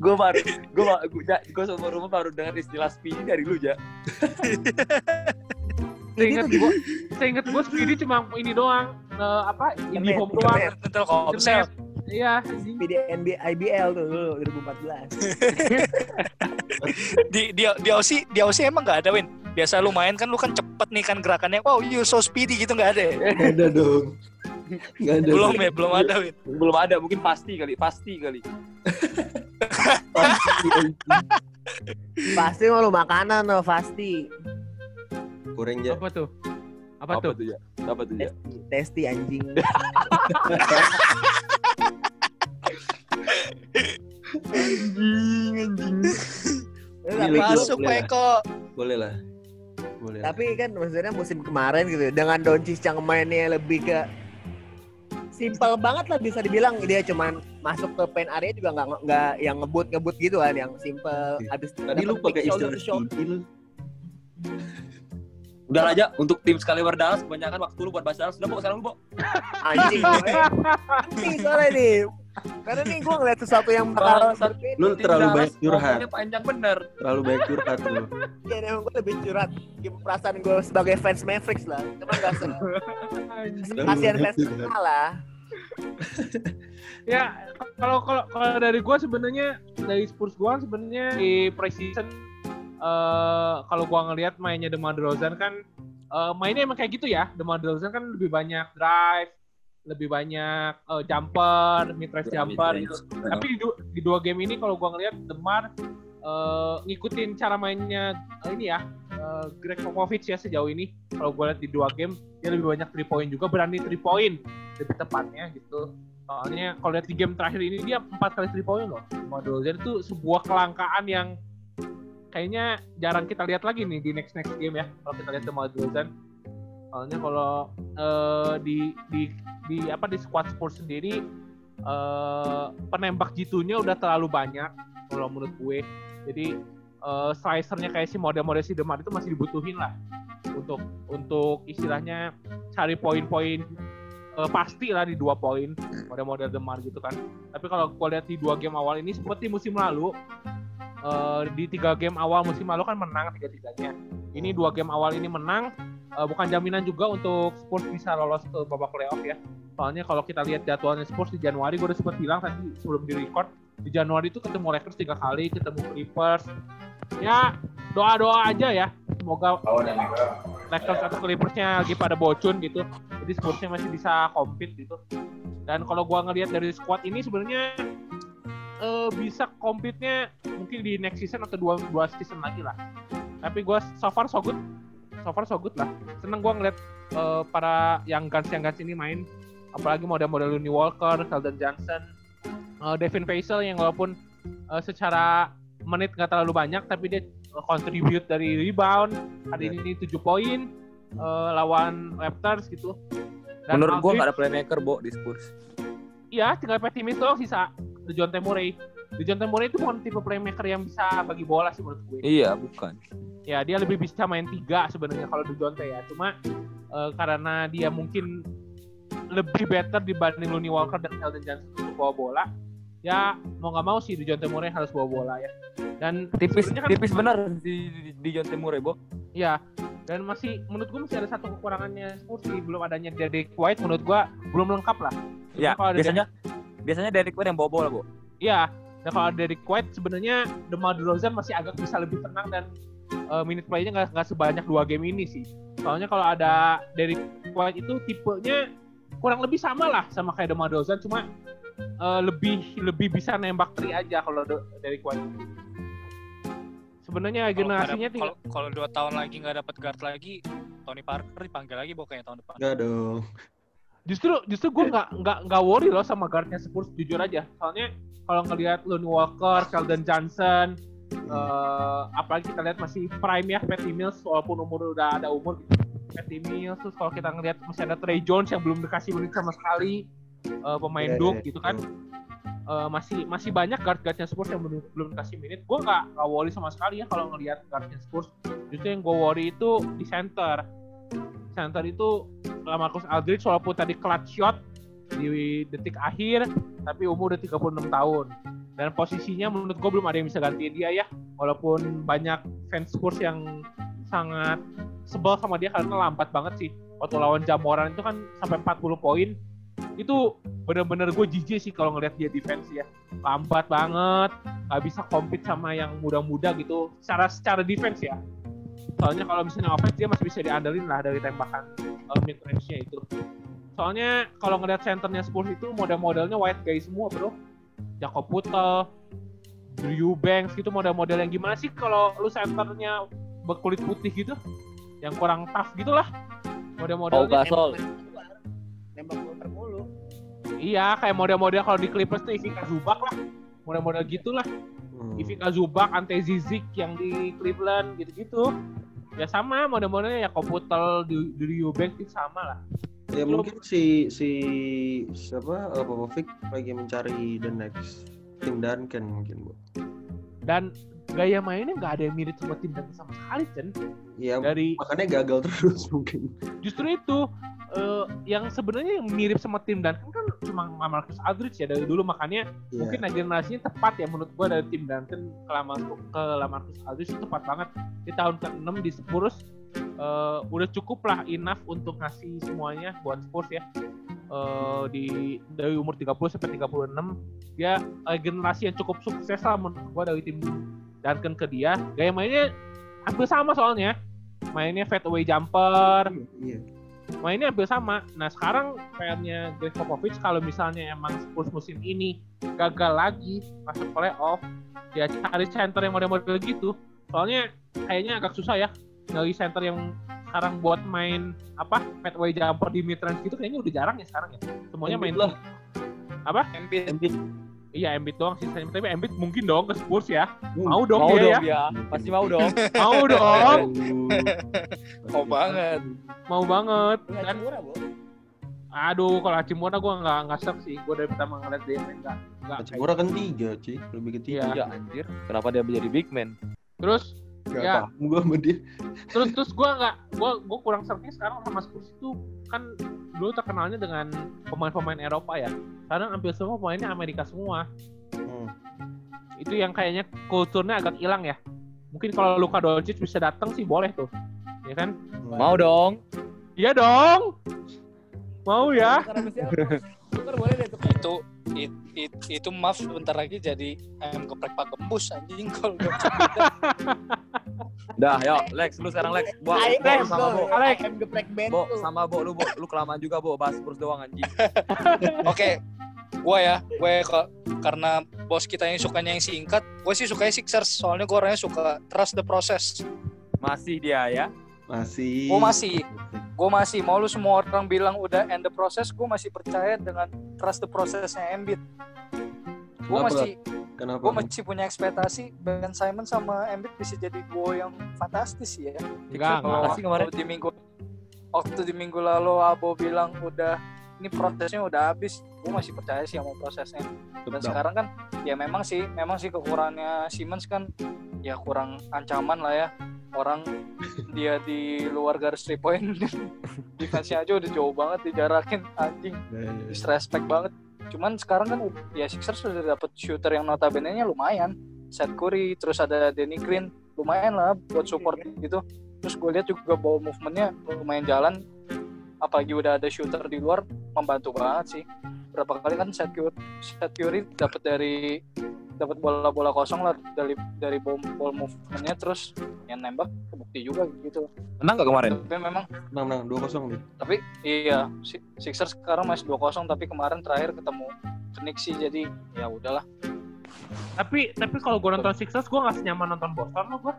Gue baru gue gue gue seumur rumah baru dengar istilah speedy dari lu ya. Seingat gue, seingat gue Speedy cuma ini doang. eh, apa? Ini home doang. internet. Tentel Komsel. Iya. Speedy NBA IBL tuh dulu 2014. Di di di Aussie, di Aussie emang nggak ada Win. Biasa lu main kan lu kan cepet nih kan gerakannya. Wow, you so speedy gitu nggak ada. ya? Nggak ada dong. Nggak ada. Belum ya, belum ada Win. Belum ada, mungkin pasti kali, pasti kali. Pasti mau lu makanan lo pasti. Kurang ya. Apa tuh? Apa, tuh? ya? Apa tuh ya? Testi anjing. Anjing, anjing. Ya, Gila. Masuk. Peko. Boleh lah. Boleh. tapi kan maksudnya musim kemarin gitu dengan Doncic yang mainnya lebih ke simpel banget lah bisa dibilang dia cuman masuk ke paint area juga nggak nggak yang ngebut ngebut gitu kan yang simpel habis Tadi dapet lu pakai pick shoulder istilah shoulder. Udah aja untuk tim Excalibur Dallas kebanyakan waktu lu buat bahas Dallas. Udah, Bo, sekarang lu, Bo. anjing anjing soalnya nih karena nih gue ngeliat sesuatu yang bakal Lu terlalu banyak curhat. panjang bener. Terlalu banyak curhat lu. ya emang gue lebih curhat Gimana perasaan gue sebagai fans Mavericks lah cuma gak se kasihan fans lah Ya, kalau kalau kalau dari gua sebenarnya dari Spurs gua sebenarnya di preseason eh kalau gua ngelihat mainnya DeMar DeRozan kan eh, mainnya emang kayak gitu ya. DeMar DeRozan kan lebih banyak drive, lebih banyak eh, jumper, mid range jumper gitu. Tapi di, du- di dua game ini kalau gua ngelihat DeMar eh, ngikutin cara mainnya eh, ini ya eh, Greg Popovich ya sejauh ini. Kalau gua lihat di dua game dia lebih banyak three point juga, berani three point lebih tepatnya gitu. Soalnya kalau lihat di game terakhir ini dia empat kali three point loh. DeRozan itu sebuah kelangkaan yang kayaknya jarang kita lihat lagi nih di next next game ya. Kalau kita lihat DeMar DeRozan. Soalnya kalau eh, di di di apa di squad Spurs sendiri eh penembak jitunya udah terlalu banyak kalau menurut gue. Jadi eh slicernya kayak si model-model si Demar itu masih dibutuhin lah untuk untuk istilahnya cari poin-poin eh, pasti lah di dua poin model-model Demar gitu kan. Tapi kalau gue lihat di dua game awal ini seperti musim lalu eh, di tiga game awal musim lalu kan menang tiga-tiganya. Ini dua game awal ini menang eh, bukan jaminan juga untuk Spurs bisa lolos ke babak playoff ya. Soalnya kalau kita lihat jadwalnya Spurs di Januari, gue udah sempat bilang tadi sebelum di record, di Januari itu ketemu Lakers tiga kali, ketemu Clippers. Ya doa-doa aja ya, semoga Lakers atau Clippersnya lagi pada bocun gitu, jadi Spursnya masih bisa compete gitu. Dan kalau gua ngelihat dari squad ini sebenarnya eh, bisa compete-nya mungkin di next season atau dua, dua season lagi lah. Tapi gua so far so good, so far so good lah. Seneng gua ngeliat eh, para yang guns yang guns ini main apalagi model-model Looney Walker, Sheldon Johnson, eh, Devin Vassell yang walaupun eh, secara menit nggak terlalu banyak tapi dia contribute dari rebound hari ini 7 poin eh, lawan Raptors gitu. Dan Menurut gua Aldridge- nggak ada playmaker, Bo, di Spurs. Iya, tinggal Patty Mills doang sisa. DeJounte Murray. DeJounte Murray itu bukan tipe playmaker yang bisa bagi bola sih menurut gue. Iya, bukan. Ya, dia lebih bisa main tiga sebenarnya kalau DeJounte ya. Cuma eh, karena dia mungkin lebih better dibanding Looney Walker dan Sheldon Johnson untuk bawa bola. ya mau nggak mau sih di John Temure harus bawa bola ya. Dan Tipis kan tipis benar di di, di John Temure, Bo. ya dan masih menurut gue masih ada satu kekurangannya Spurs sih belum adanya Derek White menurut gue belum lengkap lah. Ya, ada biasanya biasanya Derek White yang bawa bola, Bo. Iya, dan kalau ada Derek White sebenarnya DeMar DeRozan masih agak bisa lebih tenang dan uh, minute play-nya nggak nggak sebanyak dua game ini sih. Soalnya kalau ada Derek White itu tipenya kurang lebih sama lah sama kayak DeMar DeRozan, cuma uh, lebih lebih bisa nembak tri aja kalau Derek White. Sebenarnya generasinya kalau kalau dua tahun lagi nggak dapat guard lagi, Tony Parker dipanggil lagi pokoknya tahun depan. Enggak dong. justru justru gue nggak nggak nggak worry loh sama guardnya Spurs jujur aja. Soalnya kalau ngelihat Lonnie Walker, Sheldon Johnson, eh, apalagi kita lihat masih prime ya Patty Mills walaupun umur udah ada umur. Gitu. Patty Mills terus kalau kita ngelihat masih ada Trey Jones yang belum dikasih menit sama sekali eh, pemain Iya, Duke iya. gitu kan. Eh, masih masih banyak guard guardnya Spurs yang belum belum dikasih menit. Gue nggak nggak worry sama sekali ya kalau ngelihat guardnya Spurs. Justru yang gue worry itu di center. Center itu Lamarcus Aldridge walaupun tadi clutch shot di detik akhir tapi umur udah 36 tahun. Dan posisinya menurut gue belum ada yang bisa gantiin dia ya walaupun banyak fans Spurs yang sangat sebel sama dia karena lambat banget sih. Waktu lawan Jamoran itu kan sampai 40 poin. Itu bener-bener gue jijik sih kalau ngeliat dia defense ya lambat banget nggak bisa compete sama yang muda-muda gitu. Secara secara defense ya. Soalnya kalau misalnya offense dia masih bisa diandelin lah dari tembakan uh, mid range-nya itu soalnya kalau ngeliat centernya Spurs itu model-modelnya white guy semua bro Jakob Putel Drew Eubanks gitu model-model yang gimana sih kalau lu centernya berkulit putih gitu yang kurang tough gitu lah model-modelnya Gasol. Nembak keluar mulu. iya kayak model-model kalau di Clippers tuh Ivica Zubac lah model-model gitulah Hmm. Ivica Zubac, Ante Zizic yang di Cleveland gitu-gitu. Ya sama model-modelnya ya Koputel, Drew Eubanks itu sama lah. Ya mungkin si si siapa uh, Popovic lagi mencari the next Tim Duncan mungkin, Bu. Dan gaya mainnya nggak ada yang mirip sama tim Duncan sama sekali, Chen. Ya Dari makanya gagal terus mungkin. justru itu eh, yang sebenarnya yang mirip sama tim Duncan kan cuma Marcus Aldridge ya dari dulu makanya Iya. mungkin generasinya tepat ya menurut gua dari tim Duncan ke Lamarcus, ke Lamarcus Aldridge itu tepat banget di tahun ke-6 di Spurs eh, udah cukup lah enough untuk ngasih semuanya buat Spurs ya Eh, di dari umur 30 sampai 36 dia eh, generasi yang cukup sukses lah menurut gua dari tim Duncan ke dia gaya mainnya hampir sama soalnya mainnya fadeaway jumper Iya. mainnya hampir sama. Nah sekarang PR-nya Greg Popovich kalau misalnya emang Spurs musim ini gagal lagi masuk playoff, ya cari center yang model-model gitu. Soalnya kayaknya agak susah ya nyari center yang sekarang buat main apa fadeaway jumper di mid range gitu kayaknya udah jarang ya sekarang ya. Semuanya main lah. apa? Embiid. Embiid. Iya Embiid doang sih. Tapi Embiid mungkin dong ke Spurs ya. Mau dong Mau dia dong ya. ya. Pasti mau dong. Mau dong. Mau banget. Mau banget. Dan Bu. aduh kalau Hachimura gue nggak nggak shock sih. Gue dari pertama ngeliat dia main nggak Hachimura kan tiga, Ci. Lebih ke tiga. Iya. Ya anjir. Kenapa dia menjadi big man? Terus Gak Ya. paham gua sama dia. terus terus gue nggak gue gue kurang seringnya sekarang sama Spurs itu kan dulu terkenalnya dengan pemain-pemain Eropa ya sekarang hampir semua pemainnya Amerika semua Hmm. itu yang kayaknya kulturnya agak hilang ya mungkin kalau Luka Doncic bisa datang sih boleh tuh ya kan Mau dong. iya dong mau ya. Itu it, it, itu maaf sebentar lagi jadi ayam geprek pak gembus anjing kalau udah Dah, yuk Lex, lu sekarang Lex. Bo, Bo, Lex, sama Bo. Alex. Ayam geprek band Bo, sama Bo, lu Bo, lu kelamaan juga Bo, bahas Spurs doang anjing. Oke, gue ya, gue ke- karena bos kita yang sukanya yang singkat, gue sih sukanya Sixers, soalnya gue orangnya suka trust the process. Masih dia ya. Masih. Gue masih, gue masih, mau lu semua orang bilang udah end the process, gue masih percaya dengan trust the processnya Embiid. Gue masih, Kenapa? gue masih punya ekspektasi Ben Simon sama Embiid bisa jadi duo yang fantastis ya. enggak Kalau enggak sih kemarin? waktu di minggu waktu di minggu lalu Abo bilang udah ini prosesnya udah habis, gue masih percaya sih sama prosesnya. Dan sekarang kan ya memang sih memang sih kekurangannya Simmons kan ya kurang ancaman lah ya orang dia di luar garis three point defense aja udah jauh banget dijarakin anjing Eh, disrespect banget Cuman sekarang kan ya Sixers sudah dapat shooter yang notabene-nya lumayan. Seth Curry, terus ada Danny Green, lumayan lah buat support gitu. Terus gue lihat juga ball movement-nya lumayan jalan. Apalagi udah ada shooter di luar, membantu banget sih. Berapa kali kan Seth Curry, Seth Curry dapat dari dapat bola-bola kosong lah dari dari ball, ball movement-nya terus yang nembak kebukti juga gitu. Menang gak kemarin? Tapi memang Menang menang 2-0 nih. tapi iya Si- Sixers sekarang masih 2-0 tapi kemarin terakhir ketemu Phoenix sih jadi ya udahlah Tapi tapi kalau gue nonton Sixers gue nggak senyaman nonton Boston loh gue.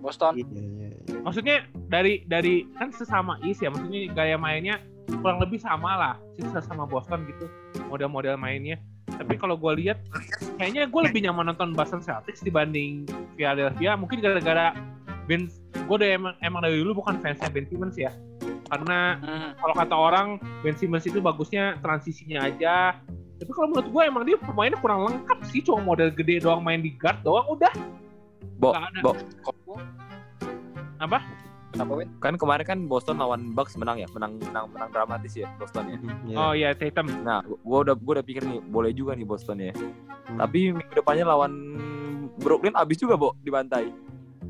Boston Iya iya. iya. Maksudnya dari dari kan sesama East ya, maksudnya gaya mainnya kurang lebih sama lah Sixers sama Boston gitu model-model mainnya. Tapi kalau gue lihat kayaknya gue lebih nyaman nonton Boston Celtics dibanding Philadelphia. Mungkin gara-gara Ben gue udah emang, emang dari dulu bukan fansnya Ben Simmons ya. Karena Hmm, kalau kata orang Ben Simmons itu bagusnya transisinya aja. Tapi kalau menurut gue emang dia pemainnya kurang lengkap sih, cuma model gede doang main di guard doang udah. Bo. Bo, Apa? Kenapa Win? kan kemarin kan Boston lawan Bucks menang ya, menang menang menang dramatis ya Boston ya. Iya. Oh iya Tatum. Nah, gua udah gua udah pikir nih boleh juga nih Boston ya. Hmm. Tapi minggu depannya lawan Brooklyn abis juga, Bo, dibantai.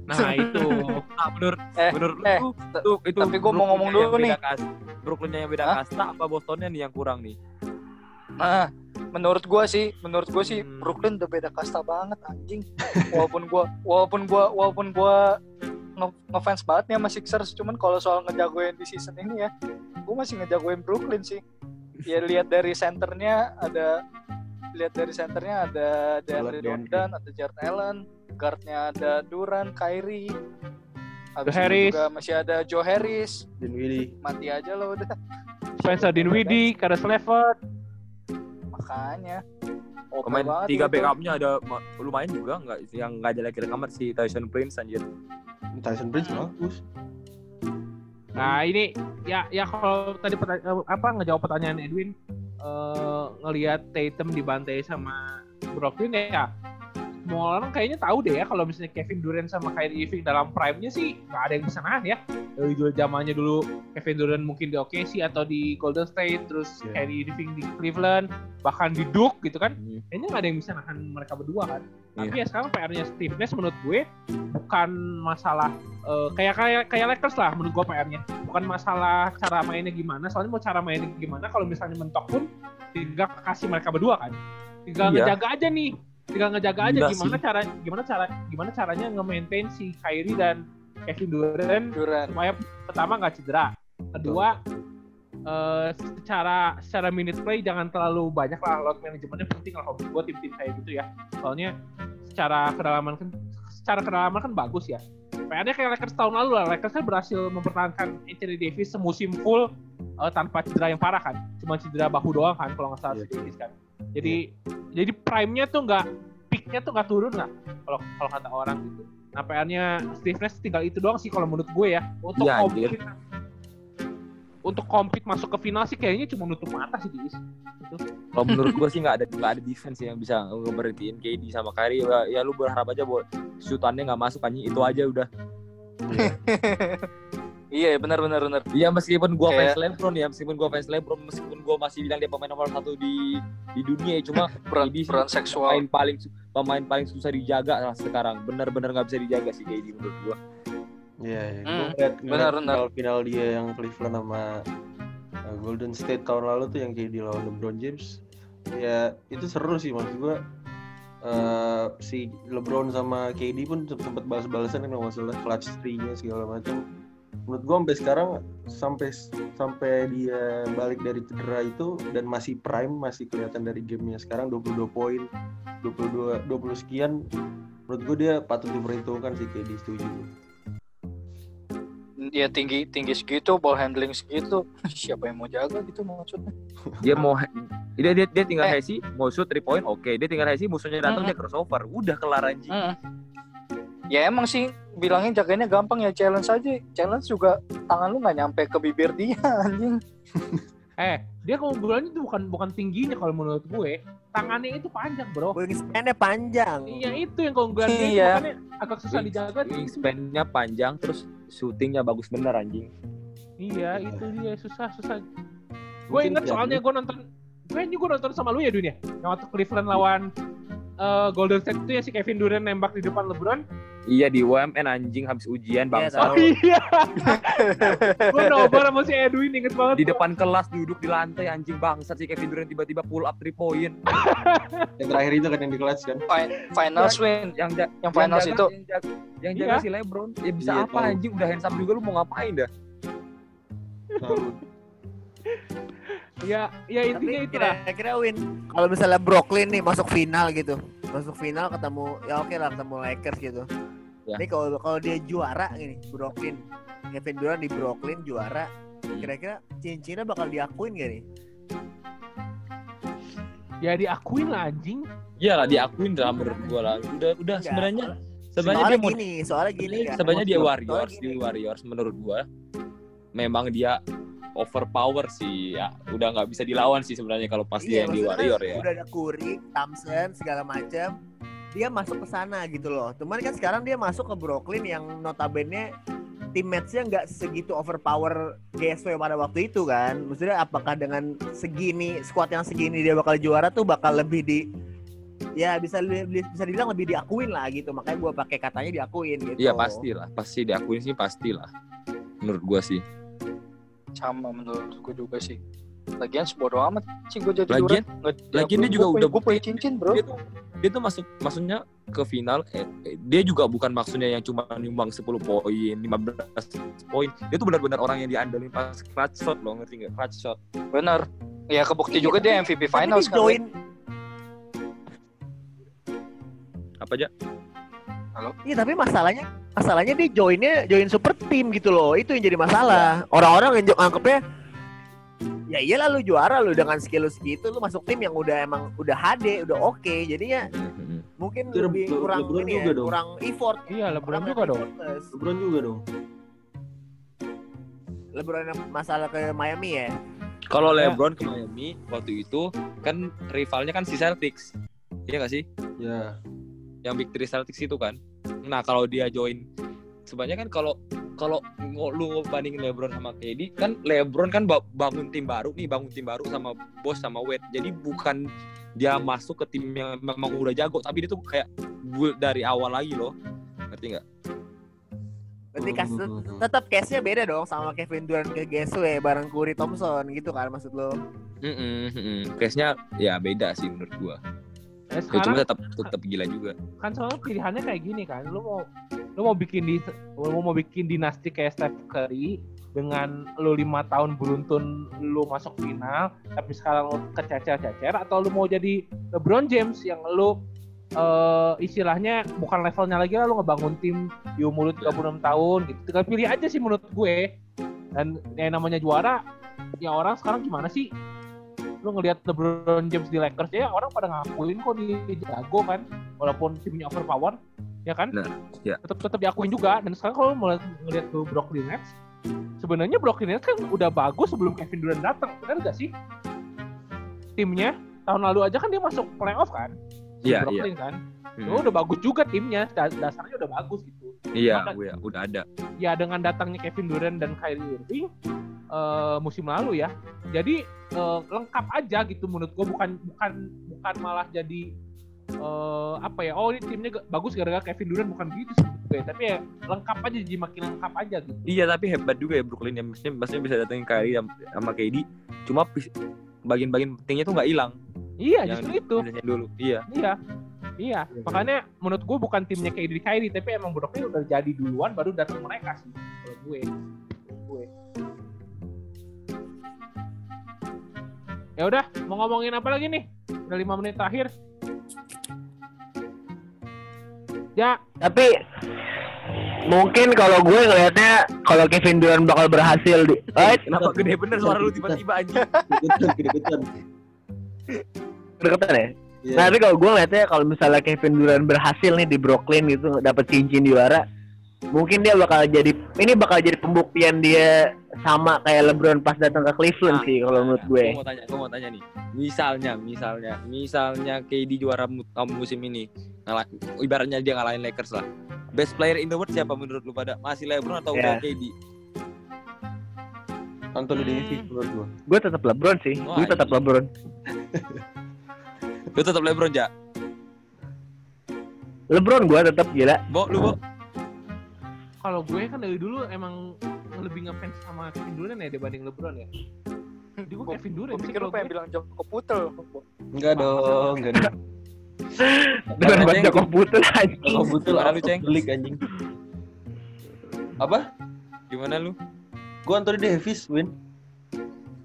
Nah itu. Nah, menurut Eh, menurut lu eh, itu itu tapi gua mau ngomong dulu nih. kas- Brooklyn-nya yang beda Hah? kasta apa Bostonnya nih yang kurang nih? Nah, menurut gua sih, menurut gua sih Hmm. Brooklyn udah beda kasta banget anjing. Walaupun gua walaupun gua walaupun gua ngefans banget nih sama Sixers, cuman kalau soal ngejagoin di season ini ya, gua masih ngejagoin Brooklyn sih. Ya lihat dari centernya ada lihat dari centernya ada DeAndre. Jordan, ada Jared Allen, guardnya ada Duran, Kyrie. Itu Harris. juga masih ada Joe Harris. Dan Willy. Mati aja lo udah. Spencer Dinwiddie, Karis Levert. Makanya. OP Pemain banget tiga backupnya ada ma- lumayan juga nggak yang nggak jelek jelek amat si Tyson Prince anjir. Tyson Prince bagus. Nah ini ya ya kalau tadi pertanya- eh, apa ngejawab pertanyaan Edwin eh ngelihat Tatum dibantai sama Brooklyn ya semua orang kayaknya tahu deh ya kalau misalnya Kevin Durant sama Kyrie Irving dalam prime-nya sih nggak ada yang bisa nahan ya dari dulu zamannya dulu Kevin Durant mungkin di OKC atau di Golden State terus Iya. Kyrie Irving di Cleveland bahkan di Duke gitu kan Hmm. kayaknya nggak ada yang bisa nahan mereka berdua kan tapi Iya. ya sekarang PR-nya Steve Nash menurut gue bukan masalah eh, kayak kayak kayak Lakers lah menurut gue PR-nya bukan masalah cara mainnya gimana soalnya mau cara mainnya gimana kalau misalnya mentok pun tinggal kasih mereka berdua kan tinggal Iya. ngejaga aja nih tinggal ngejaga aja Gila gimana cara gimana cara gimana caranya nge-maintain si Kyrie dan Kevin Durant Duran. supaya pertama nggak cedera. Kedua eh, secara secara minute play jangan terlalu banyak lah. Load manajemennya penting lah kalau buat tim-tim kayak gitu ya. Soalnya secara kedalaman kan secara kedalaman kan bagus ya. PR-nya kayak Lakers tahun lalu lah. Lakers kan berhasil mempertahankan Anthony Davis semusim full eh, tanpa cedera yang parah kan. Cuma cedera bahu doang kan kalau nggak salah Davis kan jadi jadi prime-nya tuh nggak peak-nya tuh nggak turun lah kalau kalau kata orang gitu nah PR-nya Steve Nash tinggal itu doang sih kalau menurut gue ya untuk Iya, anjir. compete untuk compete masuk ke final sih kayaknya cuma nutup mata sih di East. Kalau menurut gua sih nggak ada nggak ada defense yang bisa ngeberhentiin KD sama Kyrie. Ya, ya lu berharap aja buat shootannya nggak masuk anjing itu aja udah. Iya benar benar benar. Iya meskipun gua Kayak- fans LeBron ya, meskipun gua fans LeBron, meskipun gua masih bilang dia pemain nomor satu di di dunia ya, cuma Peran, KD sih peran seksual. pemain paling pemain paling susah dijaga lah sekarang. Bener-bener nggak bisa dijaga sih KD menurut gua. Iya, iya. Hmm, Gua ngeliat, benar, benar. final, final dia yang Cleveland sama uh, Golden State tahun lalu tuh yang kayak di lawan LeBron James. Ya itu seru sih maksud gua. eh, si LeBron sama KD pun sempat balas-balasan kan masalah clutch three-nya segala macam. Menurut gua sampai sekarang sampai sampai dia balik dari cedera itu dan masih prime masih kelihatan dari gamenya sekarang 22 poin 22 20 sekian menurut gua dia patut diperhitungkan sih KD setuju. Dia tinggi tinggi segitu, ball handling segitu. Siapa yang mau jaga gitu maksudnya? Dia mau dia dia, dia tinggal Eh. Hesi, mau shoot 3 point, oke. Dia tinggal Hesi, musuhnya datang Mm-mm. dia crossover. Udah kelar anjing. Hmm. Ya emang sih bilangnya jaganya gampang ya challenge aja. Challenge juga tangan lu nggak nyampe ke bibir dia anjing. Eh, dia keunggulannya itu bukan bukan tingginya kalau menurut gue, tangannya itu panjang, Bro. Wingspan-nya panjang. Iya, itu yang keunggulan dia, itu Iya. makanya agak susah dijaga tuh. Wingspan-nya panjang terus shootingnya bagus bener anjing. Iya, itu dia susah susah. Gue inget soalnya gue nonton Kayaknya gue nonton sama lu ya dunia. Yang waktu Cleveland lawan eh, Golden State itu ya si Kevin Durant nembak di depan LeBron. Iya di UMN anjing habis ujian Iya, bangsa. tahu. Oh iya. gue nobar sama si Edwin inget banget. Di depan kelas duduk di lantai anjing bangsat si Kevin Durant tiba-tiba pull up 3 point. Yang terakhir itu kan yang di kelas kan. Fi- Finals win. Yang ja- Yang finals jaga- itu. yang jaga, yang jaga Iya. si LeBron. Ya bisa Iya, apa tahu. anjing udah hands up juga lu mau ngapain dah? Ya, ya intinya Tapi itu lah. kira-kira win kalau misalnya Brooklyn nih masuk final gitu. Masuk final ketemu ya oke lah ketemu Lakers gitu. Ya. Ini kalau kalau dia juara gini, Brooklyn. Kevin Durant di Brooklyn juara. Kira-kira cincinnya bakal diakuin gak nih? Ya diakuin lah anjing. Iya lah diakuin lah menurut gua lah. Udah udah Enggak, sebenarnya sebenarnya soalnya dia mau gini, soalnya gini kan. sebenarnya dia Soalnya Warriors gini. di Warriors menurut gua memang dia overpower sih ya udah nggak bisa dilawan sih sebenarnya kalau pas dia yang di Iya, Warrior ya Udah ada Curry, Thompson, segala macam. Dia masuk ke sana gitu loh. Cuman kan sekarang dia masuk ke Brooklyn yang notabene teammates-nya nggak segitu overpower GSW pada waktu itu kan. Maksudnya apakah dengan segini squad yang segini dia bakal juara tuh bakal lebih di ya bisa bisa dibilang lebih diakuin lah gitu. Makanya gua pakai katanya diakuin gitu. iya pasti lah pasti diakuin sih pasti lah menurut gua sih Sama menurut gue juga sih. Lagian sebodo amat sih gue jadi Lagian-. Nggak- lagian ya, dia juga gua udah Gue punya cincin bro. dia tuh dia tuh masuk maksudnya ke final eh, eh, dia juga bukan maksudnya yang cuma nyumbang 10 poin 15 poin dia tuh benar-benar orang yang diandalin pas clutch shot loh ngerti nggak clutch shot Bener. Ya kebukti Iya, juga dia MVP kan. join apa aja Iya tapi masalahnya masalahnya dia joinnya join super team gitu loh itu yang jadi masalah orang-orang yang anggapnya ya iyalah lu juara lu dengan skill lu segitu lu masuk tim yang udah emang udah HD udah oke jadinya Mhm. mungkin Itu lebih Le- kurang LeBron ini juga ya, dong. kurang effort Iya, LeBron Kurang juga dong. LeBron juga dong. LeBron yang masalah ke Miami ya Kalau Ya. LeBron ke Miami waktu itu kan rivalnya kan si Celtics. Iya gak sih? Ya. Yang Big Three Celtics itu kan. Nah, kalau dia join sebenarnya kan kalau kalau lu ngebandingin LeBron sama KD kan LeBron kan ba- bangun tim baru nih, bangun tim baru sama Bos sama Wade. Jadi bukan dia masuk ke tim yang memang udah jago, tapi dia tuh kayak build dari awal lagi loh. Ngerti nggak? berarti kas tetap case-nya beda dong sama Kevin Durant ke GSW bareng Curry Thompson gitu kan maksud lo Mm -mm, Case-nya ya beda sih menurut gua. Ya, Ya, sekarang cuma tetap tetap gila juga. kan soalnya pilihannya kayak gini kan. Lu mau lu mau bikin di lu mau bikin dinasti kayak Steph Curry dengan lu lima tahun beruntun lu masuk final tapi sekarang lu kececer-cecer atau lu mau jadi LeBron James yang lu eh, istilahnya bukan levelnya lagi lah lu ngebangun tim di umur lu 36 tahun gitu. Tinggal pilih aja sih menurut gue. Dan yang namanya juara ya orang sekarang gimana sih? Lu ngelihat LeBron James di Lakers ya orang pada ngakuin kok dia jago kan? Walaupun timnya overpower ya kan? Nah, ya. tetap tetap diakuin juga. Dan sekarang kalau mau ngelihat ke Brooklyn Nets sebenarnya Brooklyn Nets kan udah bagus sebelum Kevin Durant datang benar gak sih? Timnya tahun lalu aja kan dia masuk playoff kan? Si Iya, Brooklyn kan Hmm. Udah bagus juga timnya Da- dasarnya udah bagus gitu Iya, Maka- gue udah ada. ya dengan datangnya Kevin Durant dan Kyrie Irving eh, musim lalu ya jadi eh, lengkap aja gitu menurut gua bukan bukan bukan malah jadi eh, apa ya oh ini timnya bagus gara-gara Kevin Durant bukan gitu sih gue tapi ya lengkap aja jadi makin lengkap aja gitu Iya, tapi hebat juga ya Brooklyn ya. Maksudnya, maksudnya bisa datengin Kyrie sama- KD. Cuma bagian-bagian pentingnya tuh nggak hilang. iya Yang justru itu dulu. Iya. iya iya makanya menurut gue bukan timnya Kyrie Kyrie tapi emang Brooklyn udah jadi duluan baru datang mereka sih menurut gue. Gue. Ya udah mau ngomongin apa lagi nih? Udah lima menit terakhir. Ya. Tapi mungkin kalau gue ngelihatnya kalau Kevin Durant bakal berhasil di eh, Kenapa? Gede bener suara lu tiba-tiba? Kedeketan, kedeketan. deketan ya. Iya. Nah, tapi kalau gue ngeliatnya kalau misalnya Kevin Durant berhasil nih di Brooklyn gitu dapat cincin juara, mungkin dia bakal jadi ini bakal jadi pembuktian dia sama kayak LeBron pas datang ke Cleveland Nah, sih kalau menurut gue. Gue mau tanya, gue mau tanya nih. Misalnya, misalnya, misalnya KD juara tahun musim ini, ngalah, ibaratnya dia ngalahin Lakers lah. Best player in the world siapa menurut lu pada? Masih LeBron atau Ya. udah KD? Anthony Davis menurut gua. Gue tetap LeBron sih. Gue tetap iya. LeBron. Lu tetap LeBron, Ja? LeBron gua tetap gila. Bo, lu, Bo? Kalau gue kan dari dulu emang lebih ngefans sama Kevin Durant ya dibanding LeBron ya. Jadi gue Kevin Durant Gue sih pikir lu kalau pengen gue. bilang Joko Putel. Enggak dong, enggak dong. Dengan baca kok putus anjing. Oh, betul. Gimana lu, Ceng? Klik anjing. Apa? Gimana lu? Gua Anthony Davis, Win.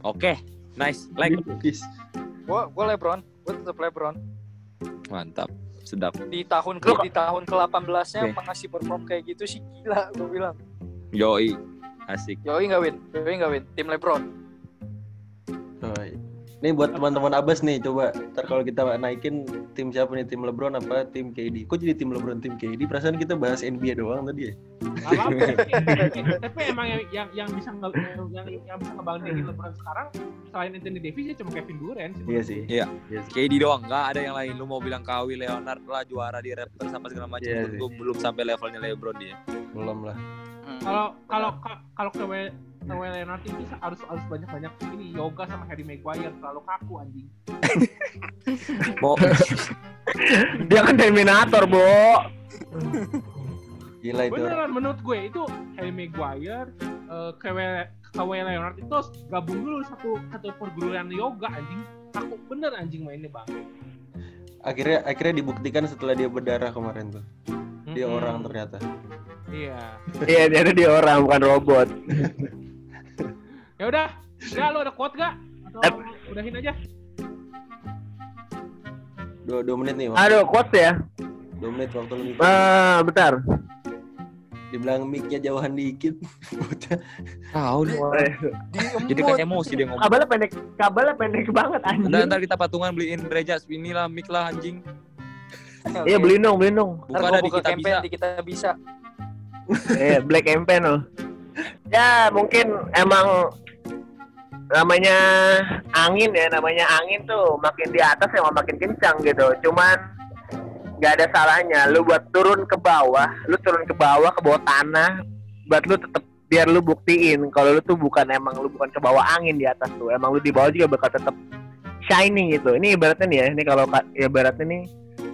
Oke, nice. Like. Davis. Gua gua LeBron, gua tetap LeBron. Mantap. Sedap. Di tahun ke di tahun ke-18-nya Oke. mengasih perform kayak gitu sih gila gua bilang. Yoi. Asik. Yoi nggak win, Yoi nggak win. Tim LeBron. Oh, iya. Nih buat teman-teman Abbas nih, coba ntar kalau kita naikin tim siapa nih? Tim LeBron apa tim KD? Kok jadi tim LeBron tim KD? Perasaan kita bahas NBA doang tadi ya? Tapi, tapi emang yang yang, yang bisa nge, yang, yang bisa ngebandingin LeBron sekarang selain Anthony Davis ya cuma Kevin Durant sih. Iya sih. Iya. Iya. KD doang, nggak ada yang lain. Lu mau bilang Kawhi Leonard lah juara di Raptors apa segala macam. Iya Menurut gua belum sampai levelnya LeBron dia. Belum lah. Kalau kalau kalau Kawhi Leonard itu harus harus banyak banyak ini yoga sama Harry Maguire terlalu kaku anjing. Mau Dia kan Terminator, Bo. Gila itu. Beneran menurut gue itu Harry Maguire, uh, Kawhi Kawhi Leonard itu gabung dulu satu satu perguruan yoga anjing. Kaku bener anjing mainnya bang. Akhirnya akhirnya dibuktikan setelah dia berdarah kemarin tuh. Dia Mm-mm. orang ternyata. Iya. Iya, dia ada dia orang bukan robot. Ya udah, ya lo ada quote gak? Atau udahin aja? Dua, dua menit nih. Aduh, quotes ya. Dua menit waktu lu mikir. Eh, bentar. Dibilang mic-nya jauhan dikit. Tahu nih. Di Jadi kan emosi dia ngomong. Kabelnya pendek, kabelnya pendek banget anjing. Ntar, ntar kita patungan beliin Reja ini lah, mic lah anjing. Iya, beliin dong, beliin dong. Buka ada di kita campaign bisa. di kita bisa. Eh, Black Campaign loh. Ya, mungkin emang namanya angin ya, namanya angin tuh makin di atas emang makin kencang gitu. Cuman nggak ada salahnya lu buat turun ke bawah, lu turun ke bawah ke bawah tanah, buat lu tetap biar lu buktiin kalau lu tuh bukan emang lu bukan ke bawah angin di atas tuh. Emang lu di bawah juga bakal tetap shining gitu. Ini ibaratnya nih ya, ini kalau ka- ibaratnya nih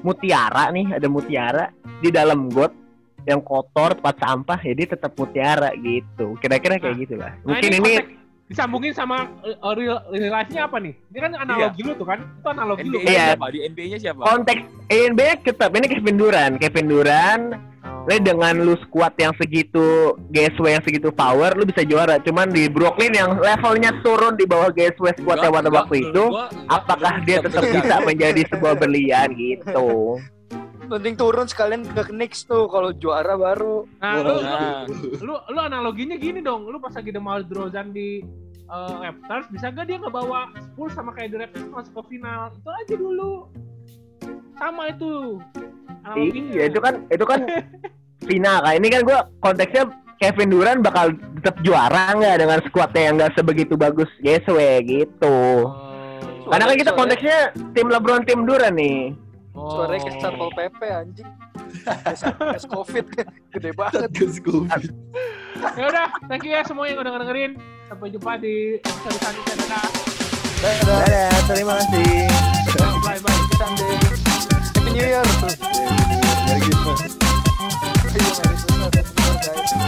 mutiara nih, ada mutiara di dalam got yang kotor tempat sampah ya dia tetap mutiara gitu kira-kira kayak gitu lah Nah, mungkin ini, konteks disambungin sama uh, real, real life-nya apa nih? Ini kan analogi lu tuh kan? Itu analogi lu. NBA Iya. siapa? Di NBA-nya siapa? konteks NBA tetap ini Kevin Durant Kevin Durant Oh. lu dengan lu squad yang segitu GSW yang segitu power lu bisa juara cuman di Brooklyn yang levelnya turun di bawah GSW squad yang waktu itu gua- apakah menurut dia gua tetap bisa bisa menjadi sebuah berlian gitu Mending turun sekalian ke Knicks tuh kalau juara baru. Nah, lu, lu, Nah, lu, lu analoginya gini dong. Lu pas lagi DeMar DeRozan di uh, Raptors, bisa gak dia ngebawa Spurs sama kayak di Raptors masuk ke final? Itu aja dulu. Sama itu. Analoginya. Iya, itu kan itu kan final kan. Ini kan gua konteksnya Kevin Durant bakal tetap juara nggak dengan skuadnya yang nggak sebegitu bagus GSW gitu. Oh. Karena kan kita konteksnya tim LeBron, tim Durant nih. Oh. Suaranya kayak Satpol PP anjing. Tes Covid gede banget. Satgas Covid. Ya udah, thank you ya semua yang udah dengerin. Sampai jumpa di episode selanjutnya. Dadah. Dadah. Dadah, terima kasih. Bye bye. Sunday. Happy New Year. Merry Christmas. Merry